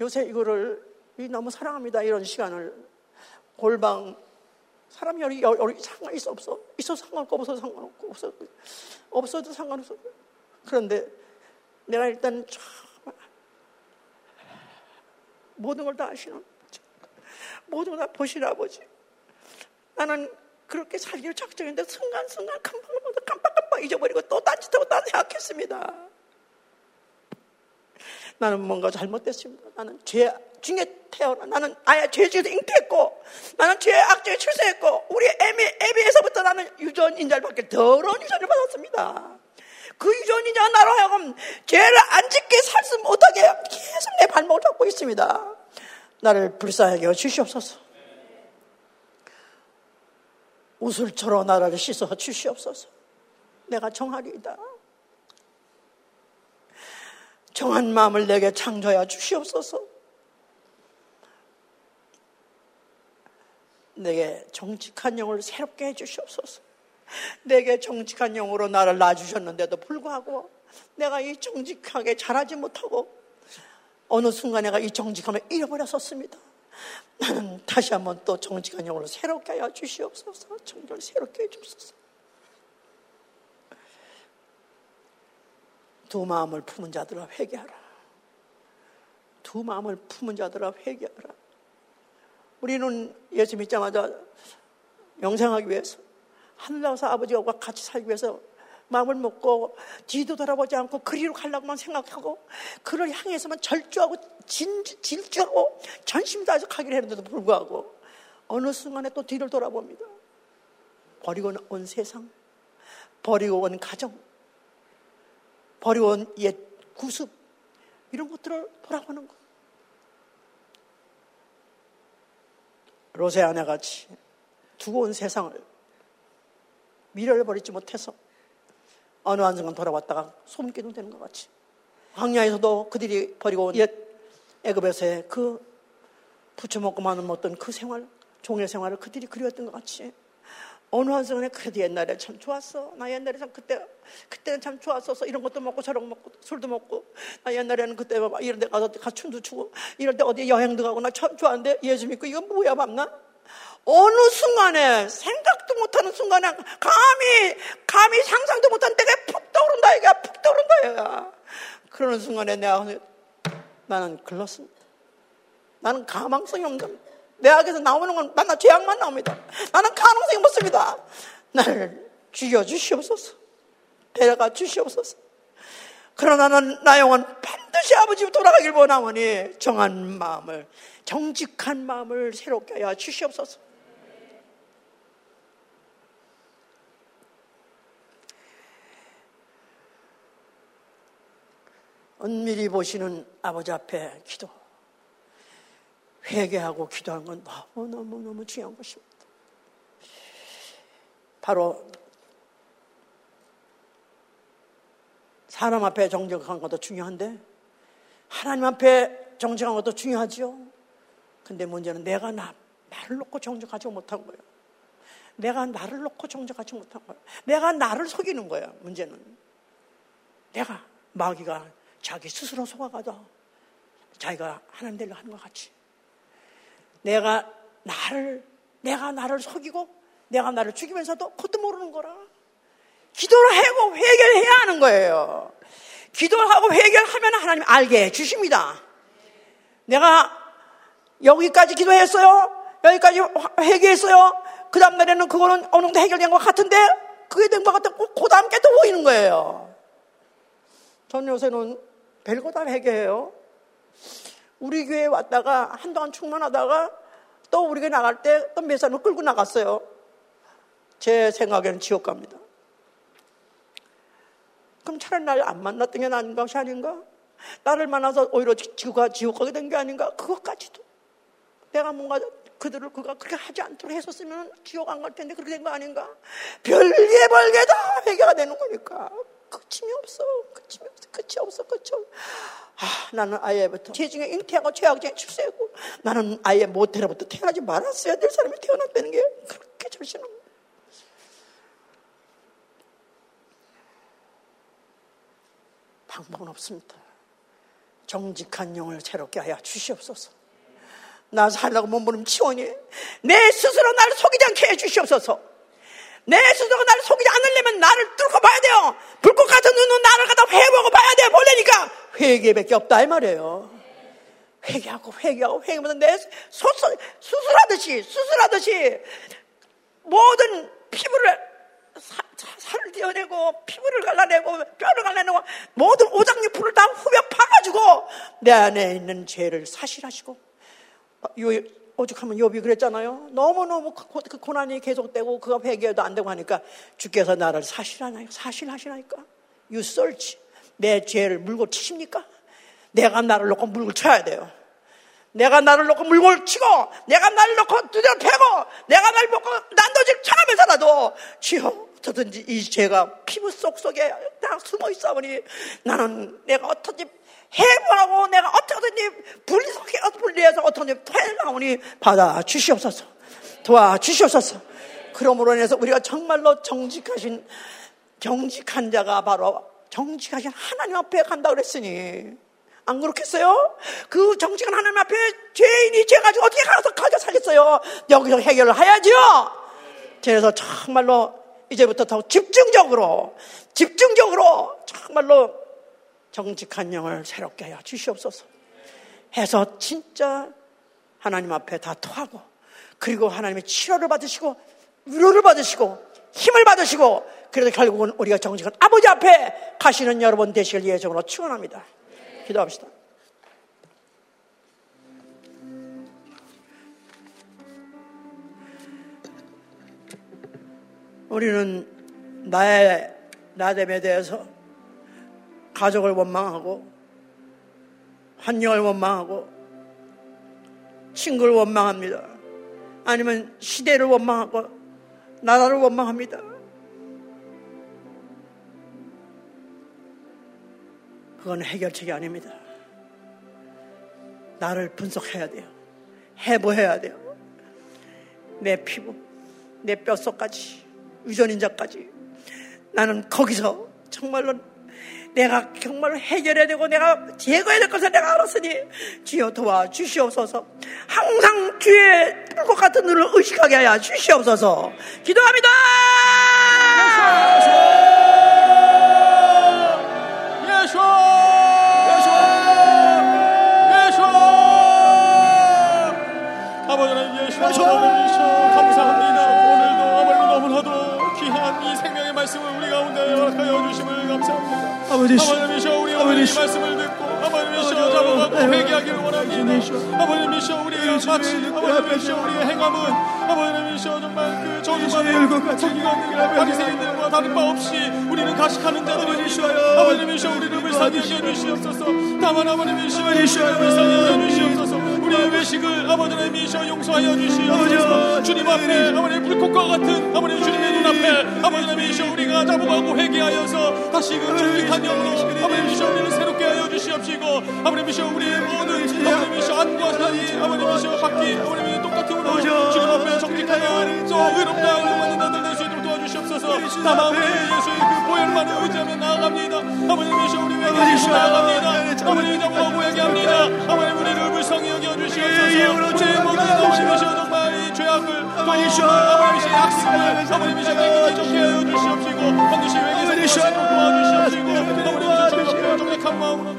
요새 이거를 너무 사랑합니다. 이런 시간을 골방. 사람이 여기, 여기 상관 있어 없어? 있어 상관없고 없어도 상관없고 없어 없어도 상관없어. 그런데 내가 일단 모든 걸 다 아시는 모든 걸 다 보시는 아버지? 나는 그렇게 살기를 작정했는데 순간순간 깜빡깜빡 깜빡깜빡 잊어버리고 또 딴짓하고 딴 생각했습니다. 나는 뭔가 잘못됐습니다. 나는 죄 중에 태어나. 나는 아예 죄 중에서 잉태했고, 나는 죄 악죄에 출세했고, 우리 애비, 애비에서부터 나는 유전 인자를 받게 더러운 유전을 받았습니다. 그 유전 인자가 나로 하여금 죄를 안 짓게 살수 못하게 계속 내 발목을 잡고 있습니다. 나를 불쌍하게 여 주시옵소서. 우술처럼 나라를 씻어 주시옵소서. 내가 정하리이다. 정한 마음을 내게 창조하여 주시옵소서. 내게 정직한 영을 새롭게 해 주시옵소서. 내게 정직한 영으로 나를 놔주셨는데도 불구하고 내가 이 정직하게 자라지 못하고 어느 순간 내가 이 정직함을 잃어버렸었습니다. 나는 다시 한번 또 정직한 영으로 새롭게 하여 주시옵소서. 정직을 새롭게 해 주옵소서. 두 마음을 품은 자들아 회개하라. 두 마음을 품은 자들아 회개하라. 우리는 예수 믿자마자 영생하기 위해서 하늘나라서 아버지와 같이 살기 위해서 마음을 먹고 뒤도 돌아보지 않고 그리로 가려고만 생각하고 그를 향해서만 절주하고 진, 질주하고 전심 다해서 가기를 했는데도 불구하고 어느 순간에 또 뒤를 돌아봅니다. 버리고 온 세상, 버리고 온 가정, 버려온 옛 구습 이런 것들을 돌아보는 것. 로세 아내 같이 두고 온 세상을 미래를 버리지 못해서 어느 한 순간 돌아왔다가 손기둥 되는 것 같이 광야에서도 그들이 버리고 온 옛 애굽에서의 그 부쳐먹고 마는 어떤 그 생활 종의 생활을 그들이 그리웠던 것 같이 어느 한순간에 그래도 옛날에 참 좋았어. 나 옛날에 참 그때, 그때는 참 좋았어서 이런 것도 먹고 저런 거 먹고 술도 먹고 나 옛날에는 그때 이런 데 가서 가 춤도 추고 이럴 때 어디 여행도 가고 나 참 좋아하는데 예수 믿고 이거 뭐야 맘나? 어느 순간에 생각도 못하는 순간에 감히 감히 상상도 못한 때가 푹 떠오른다 이거야 푹 떠오른다 이거야 그러는 순간에 내가 나는 글렀습니다. 나는 가망성이 없는 내 악에서 나오는 건 만나 죄악만 나옵니다. 나는 가능성이 없습니다. 나를 죽여 주시옵소서. 데려가 주시옵소서. 그러나 나는 나 영혼 반드시 아버지 돌아가길 원하오니 정한 마음을 정직한 마음을 새롭게 하여 주시옵소서. 은밀히 보시는 아버지 앞에 기도. 회개하고 기도하는 건 너무너무너무 중요한 것입니다. 바로 사람 앞에 정직한 것도 중요한데 하나님 앞에 정직한 것도 중요하죠. 근데 문제는 내가 나, 나를 놓고 정직하지 못한 거예요. 내가 나를 놓고 정직하지 못한 거예요. 내가 나를 속이는 거예요. 문제는 내가 마귀가 자기 스스로 속아가도 자기가 하나님 되려 하는 것 같이 내가 나를 내가 나를 속이고 내가 나를 죽이면서도 그것도 모르는 거라. 기도를 하고 회개해야 하는 거예요. 기도하고 회개하면 하나님 알게 해 주십니다. 내가 여기까지 기도했어요. 여기까지 회개했어요. 그 다음 날에는 그거는 어느 정도 해결된 것 같은데 그게 된 것 같고 그 다음 게 또 보이는 거예요. 전 요새는 별거 다 회개해요. 우리 교회에 왔다가 한동안 충만하다가 또 우리 교회 나갈 때또몇 사람을 끌고 나갔어요. 제 생각에는 지옥 갑니다. 그럼 차라리 나를 안 만났던 게 나은 것이 아닌가? 나를 만나서 오히려 지구가 지옥 가게 된 게 아닌가? 그것까지도. 내가 뭔가 그들을 그가 그렇게 하지 않도록 했었으면 지옥 안 갈 텐데 그렇게 된 거 아닌가? 별게 벌게 다 회개가 되는 거니까. 끝이 없어. 끝이 없어. 끝이 없어. 끝이 없어. 아, 나는 아예부터 체중에 잉태하고 최악중에 출세하고 나는 아예 모태로부터 태어나지 말았어야 될 사람이 태어났다는 게 그렇게 절실한 거야. 방법은 없습니다. 정직한 영을 새롭게 하여 주시옵소서. 나 살라고 몸부림 치오니 내 스스로 나를 속이지 않게 해 주시옵소서. 내 스스로가 나를 속이지 않으려면 나를 뚫고 봐야 돼요. 불꽃 같은 눈은 나를 갖다 회보고 봐야 돼. 보려니까 회개밖에 없다 이 말이에요. 회개하고 회개하고 회개하면서 내 소설 수술하듯이 수술하듯이 모든 피부를 사, 살을 떼어내고 피부를 갈라내고 뼈를 갈라내고 모든 오장육부를 다 후벼 파가지고 내 안에 있는 죄를 사실하시고 요, 오죽하면 욥이 그랬잖아요. 너무너무 그, 그 고난이 계속되고 그가 회개도 안 되고 하니까 주께서 나를 사실하나요? 사실하시나니까? Search. 내 죄를 물고 치십니까? 내가 나를 놓고 물고 쳐야 돼요. 내가 나를 놓고 물고 치고, 내가 나를 놓고 두드려 패고, 내가 나를 놓고 난도질 쳐가면서라도, 주여, 어떻든지 이 죄가 피부 속 속에 다 숨어 있어보니 나는 내가 어떻게 해보라고 내가 어떻게든지 분리속해, 분리해서 어떻게든지 해나오니 받아 주시옵소서. 도와 주시옵소서. 그러므로 인해서 우리가 정말로 정직하신, 정직한 자가 바로 정직하신 하나님 앞에 간다 그랬으니, 안 그렇겠어요? 그 정직한 하나님 앞에 죄인이 죄 가지고 어떻게 가서 가져 살겠어요? 여기서 해결을 해야죠. 그래서 정말로 이제부터 더 집중적으로, 집중적으로 정말로 정직한 영을 새롭게 하여 주시옵소서. 해서 진짜 하나님 앞에 다 토하고, 그리고 하나님의 치료를 받으시고, 위로를 받으시고, 힘을 받으시고, 그래서 결국은 우리가 정직한 아버지 앞에 가시는 여러분 되시길 예정으로 축원합니다. 기도합시다. 우리는 나의 나됨에 대해서 가족을 원망하고 환경을 원망하고 친구를 원망합니다. 아니면 시대를 원망하고 나라를 원망합니다. 그건 해결책이 아닙니다. 나를 분석해야 돼요. 해부해야 돼요. 내 피부, 내 뼛속까지, 유전인자까지. 나는 거기서 정말로 내가 정말 해결해야 되고 내가 제거해야 될 것을 내가 알았으니 주여 도와 주시옵소서. 항상 주의 뿔것 같은 눈을 의식하게 하여 주시옵소서. 기도합니다. 아버지 아버님이셔 우리 아버지 이 말씀을 듣고 아버님이셔 잡아가고 회개하기를 원합니다 아버님이셔 우리가 마치 아버님이셔 우리의 행함은 아버님이셔 정말 그 저주받은 저기가 바리새인들과 다른 바 없이 우리는 가식하는 자들이시여 아버님이셔 우리를 불쌍히 여겨 주시옵소서 다만 아버님이시여 우리를 불쌍히 여겨 주시옵소서 우리의 외식을 아버지 하나님이셔 용서하여 주시옵소서. 주님 앞에 아버님 불꽃과 같은 아버님 주님의 눈앞에 아버지 하나님이셔 우리가 자복하고 회개하여서 다시금 정직한 영으로 아버님이셔 우리를 새롭게 하여 주시옵시고 아버님이셔 우리의 모든 아버님이셔 안과 사이 아버님이셔 바퀴 아버님이 똑같은 으로 주님 앞에 정직하여 또 의롭다 수 있도록 도와 주시옵소서. 다만 우리 예수의 그 보혈만을 의지하며 나아갑니다. 아버님이셔 우리 회개하시고 나아갑니다. 아버님 자복하고 회개합니다. 아버님 우리를 불쌍히 여겨주시옵소서. 우리의 모든 아버님이셔 정말 이 죄악을 또 아버님이셔 약속을 아버님이셔 깨끗이 좋게 하여 주시옵시고 반드시 회개에서 도와주시옵시고 아버님이셔 주님 앞에 정직한 마음으로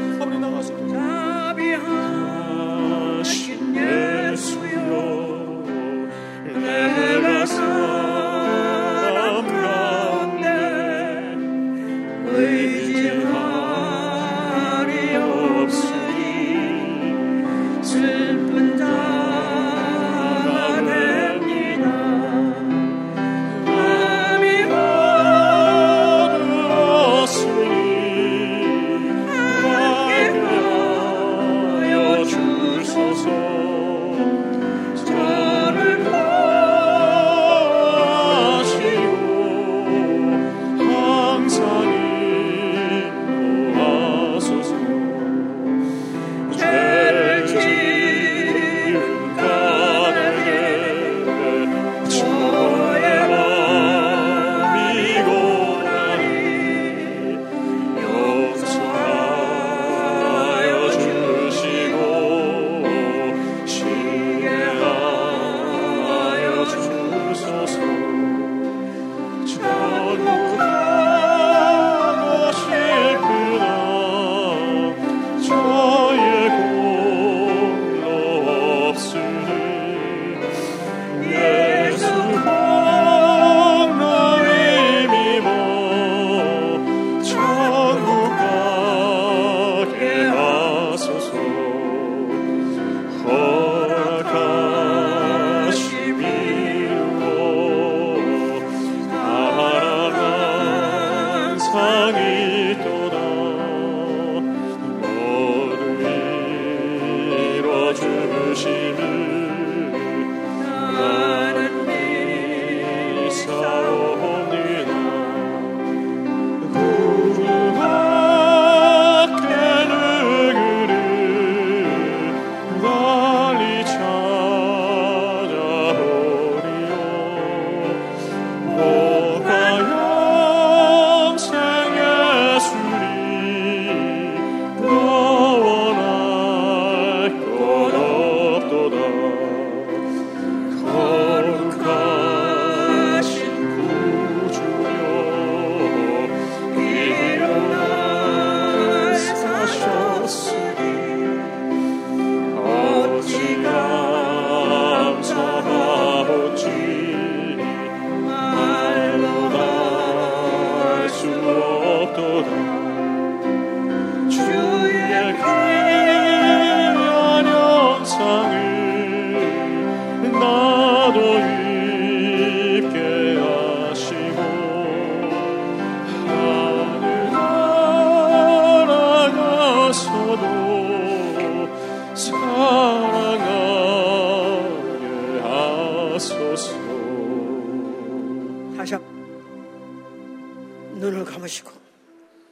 눈을 감으시고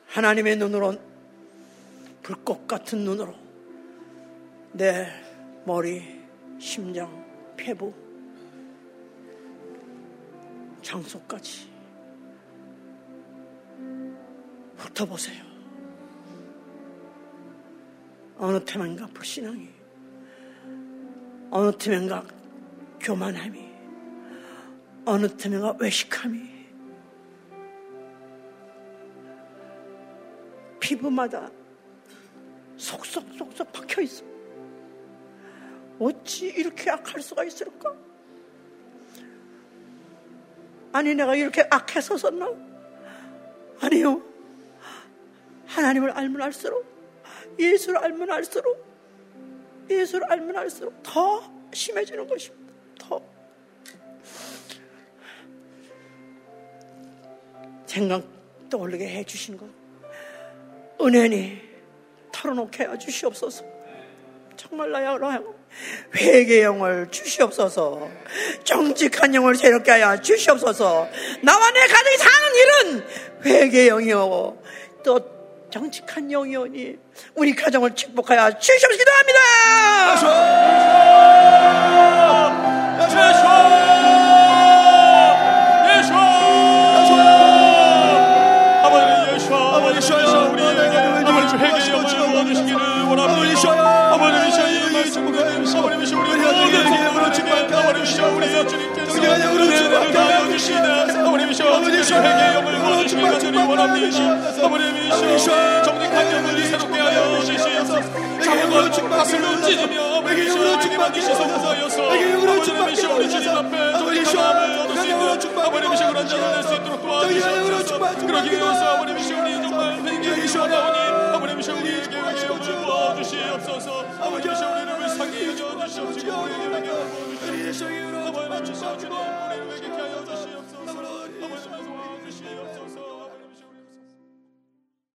하나님의 눈으로 불꽃 같은 눈으로 내 머리, 심장, 폐부, 장소까지 훑어보세요. 어느 틈인가 불신앙이, 어느 틈인가 교만함이, 어느 틈인가 외식함이, 피부마다 속속속속 박혀 있어. 어찌 이렇게 악할 수가 있을까? 아니 내가 이렇게 악해서었나 아니요. 하나님을 알면 알수록 예수를 알면 알수록 예수를 알면 알수록 더 심해지는 것입니다. 더 생각 떠올리게 해주신 것 은혜니 털어놓게 해 주시옵소서. 정말 나야 나야 회개 영을 주시옵소서. 정직한 영을 새롭게 하여 주시옵소서. 나와 내 가정이 사는 일은 회개 영이요. 또 정직한 영이오니 우리 가정을 축복하여 주시옵소서 기도 합니다. 원합니다 아버지 예수 이 말씀을 아버지 예수 우리 모든 성도를 주님 예수 우리 주님께서 은혜를 가하여 주시나 예수 아버지 회개 영을 원하시기 간절히 원합니다 예수 정직한 영을 새롭게 하여 주시옵소서 자꾸만 가슴을 찢으며 예수 우리 만드시소 구하여서 예수 우리 주님 앞에 정직한 마음을 아버지 예수 그런 자를 낼수 있도록 도와주시옵소서 그러기 위해서 아버님 이시 우리 정말 회개하기 원하오니 계획시고 주시옵소서. 아버지 우리를 상히 여겨 주시옵시고 우리를 맡겨 우리의 성의로 아버지 주시옵시고 우리를 맡겨 주시옵소서. 아버지 주시옵소서.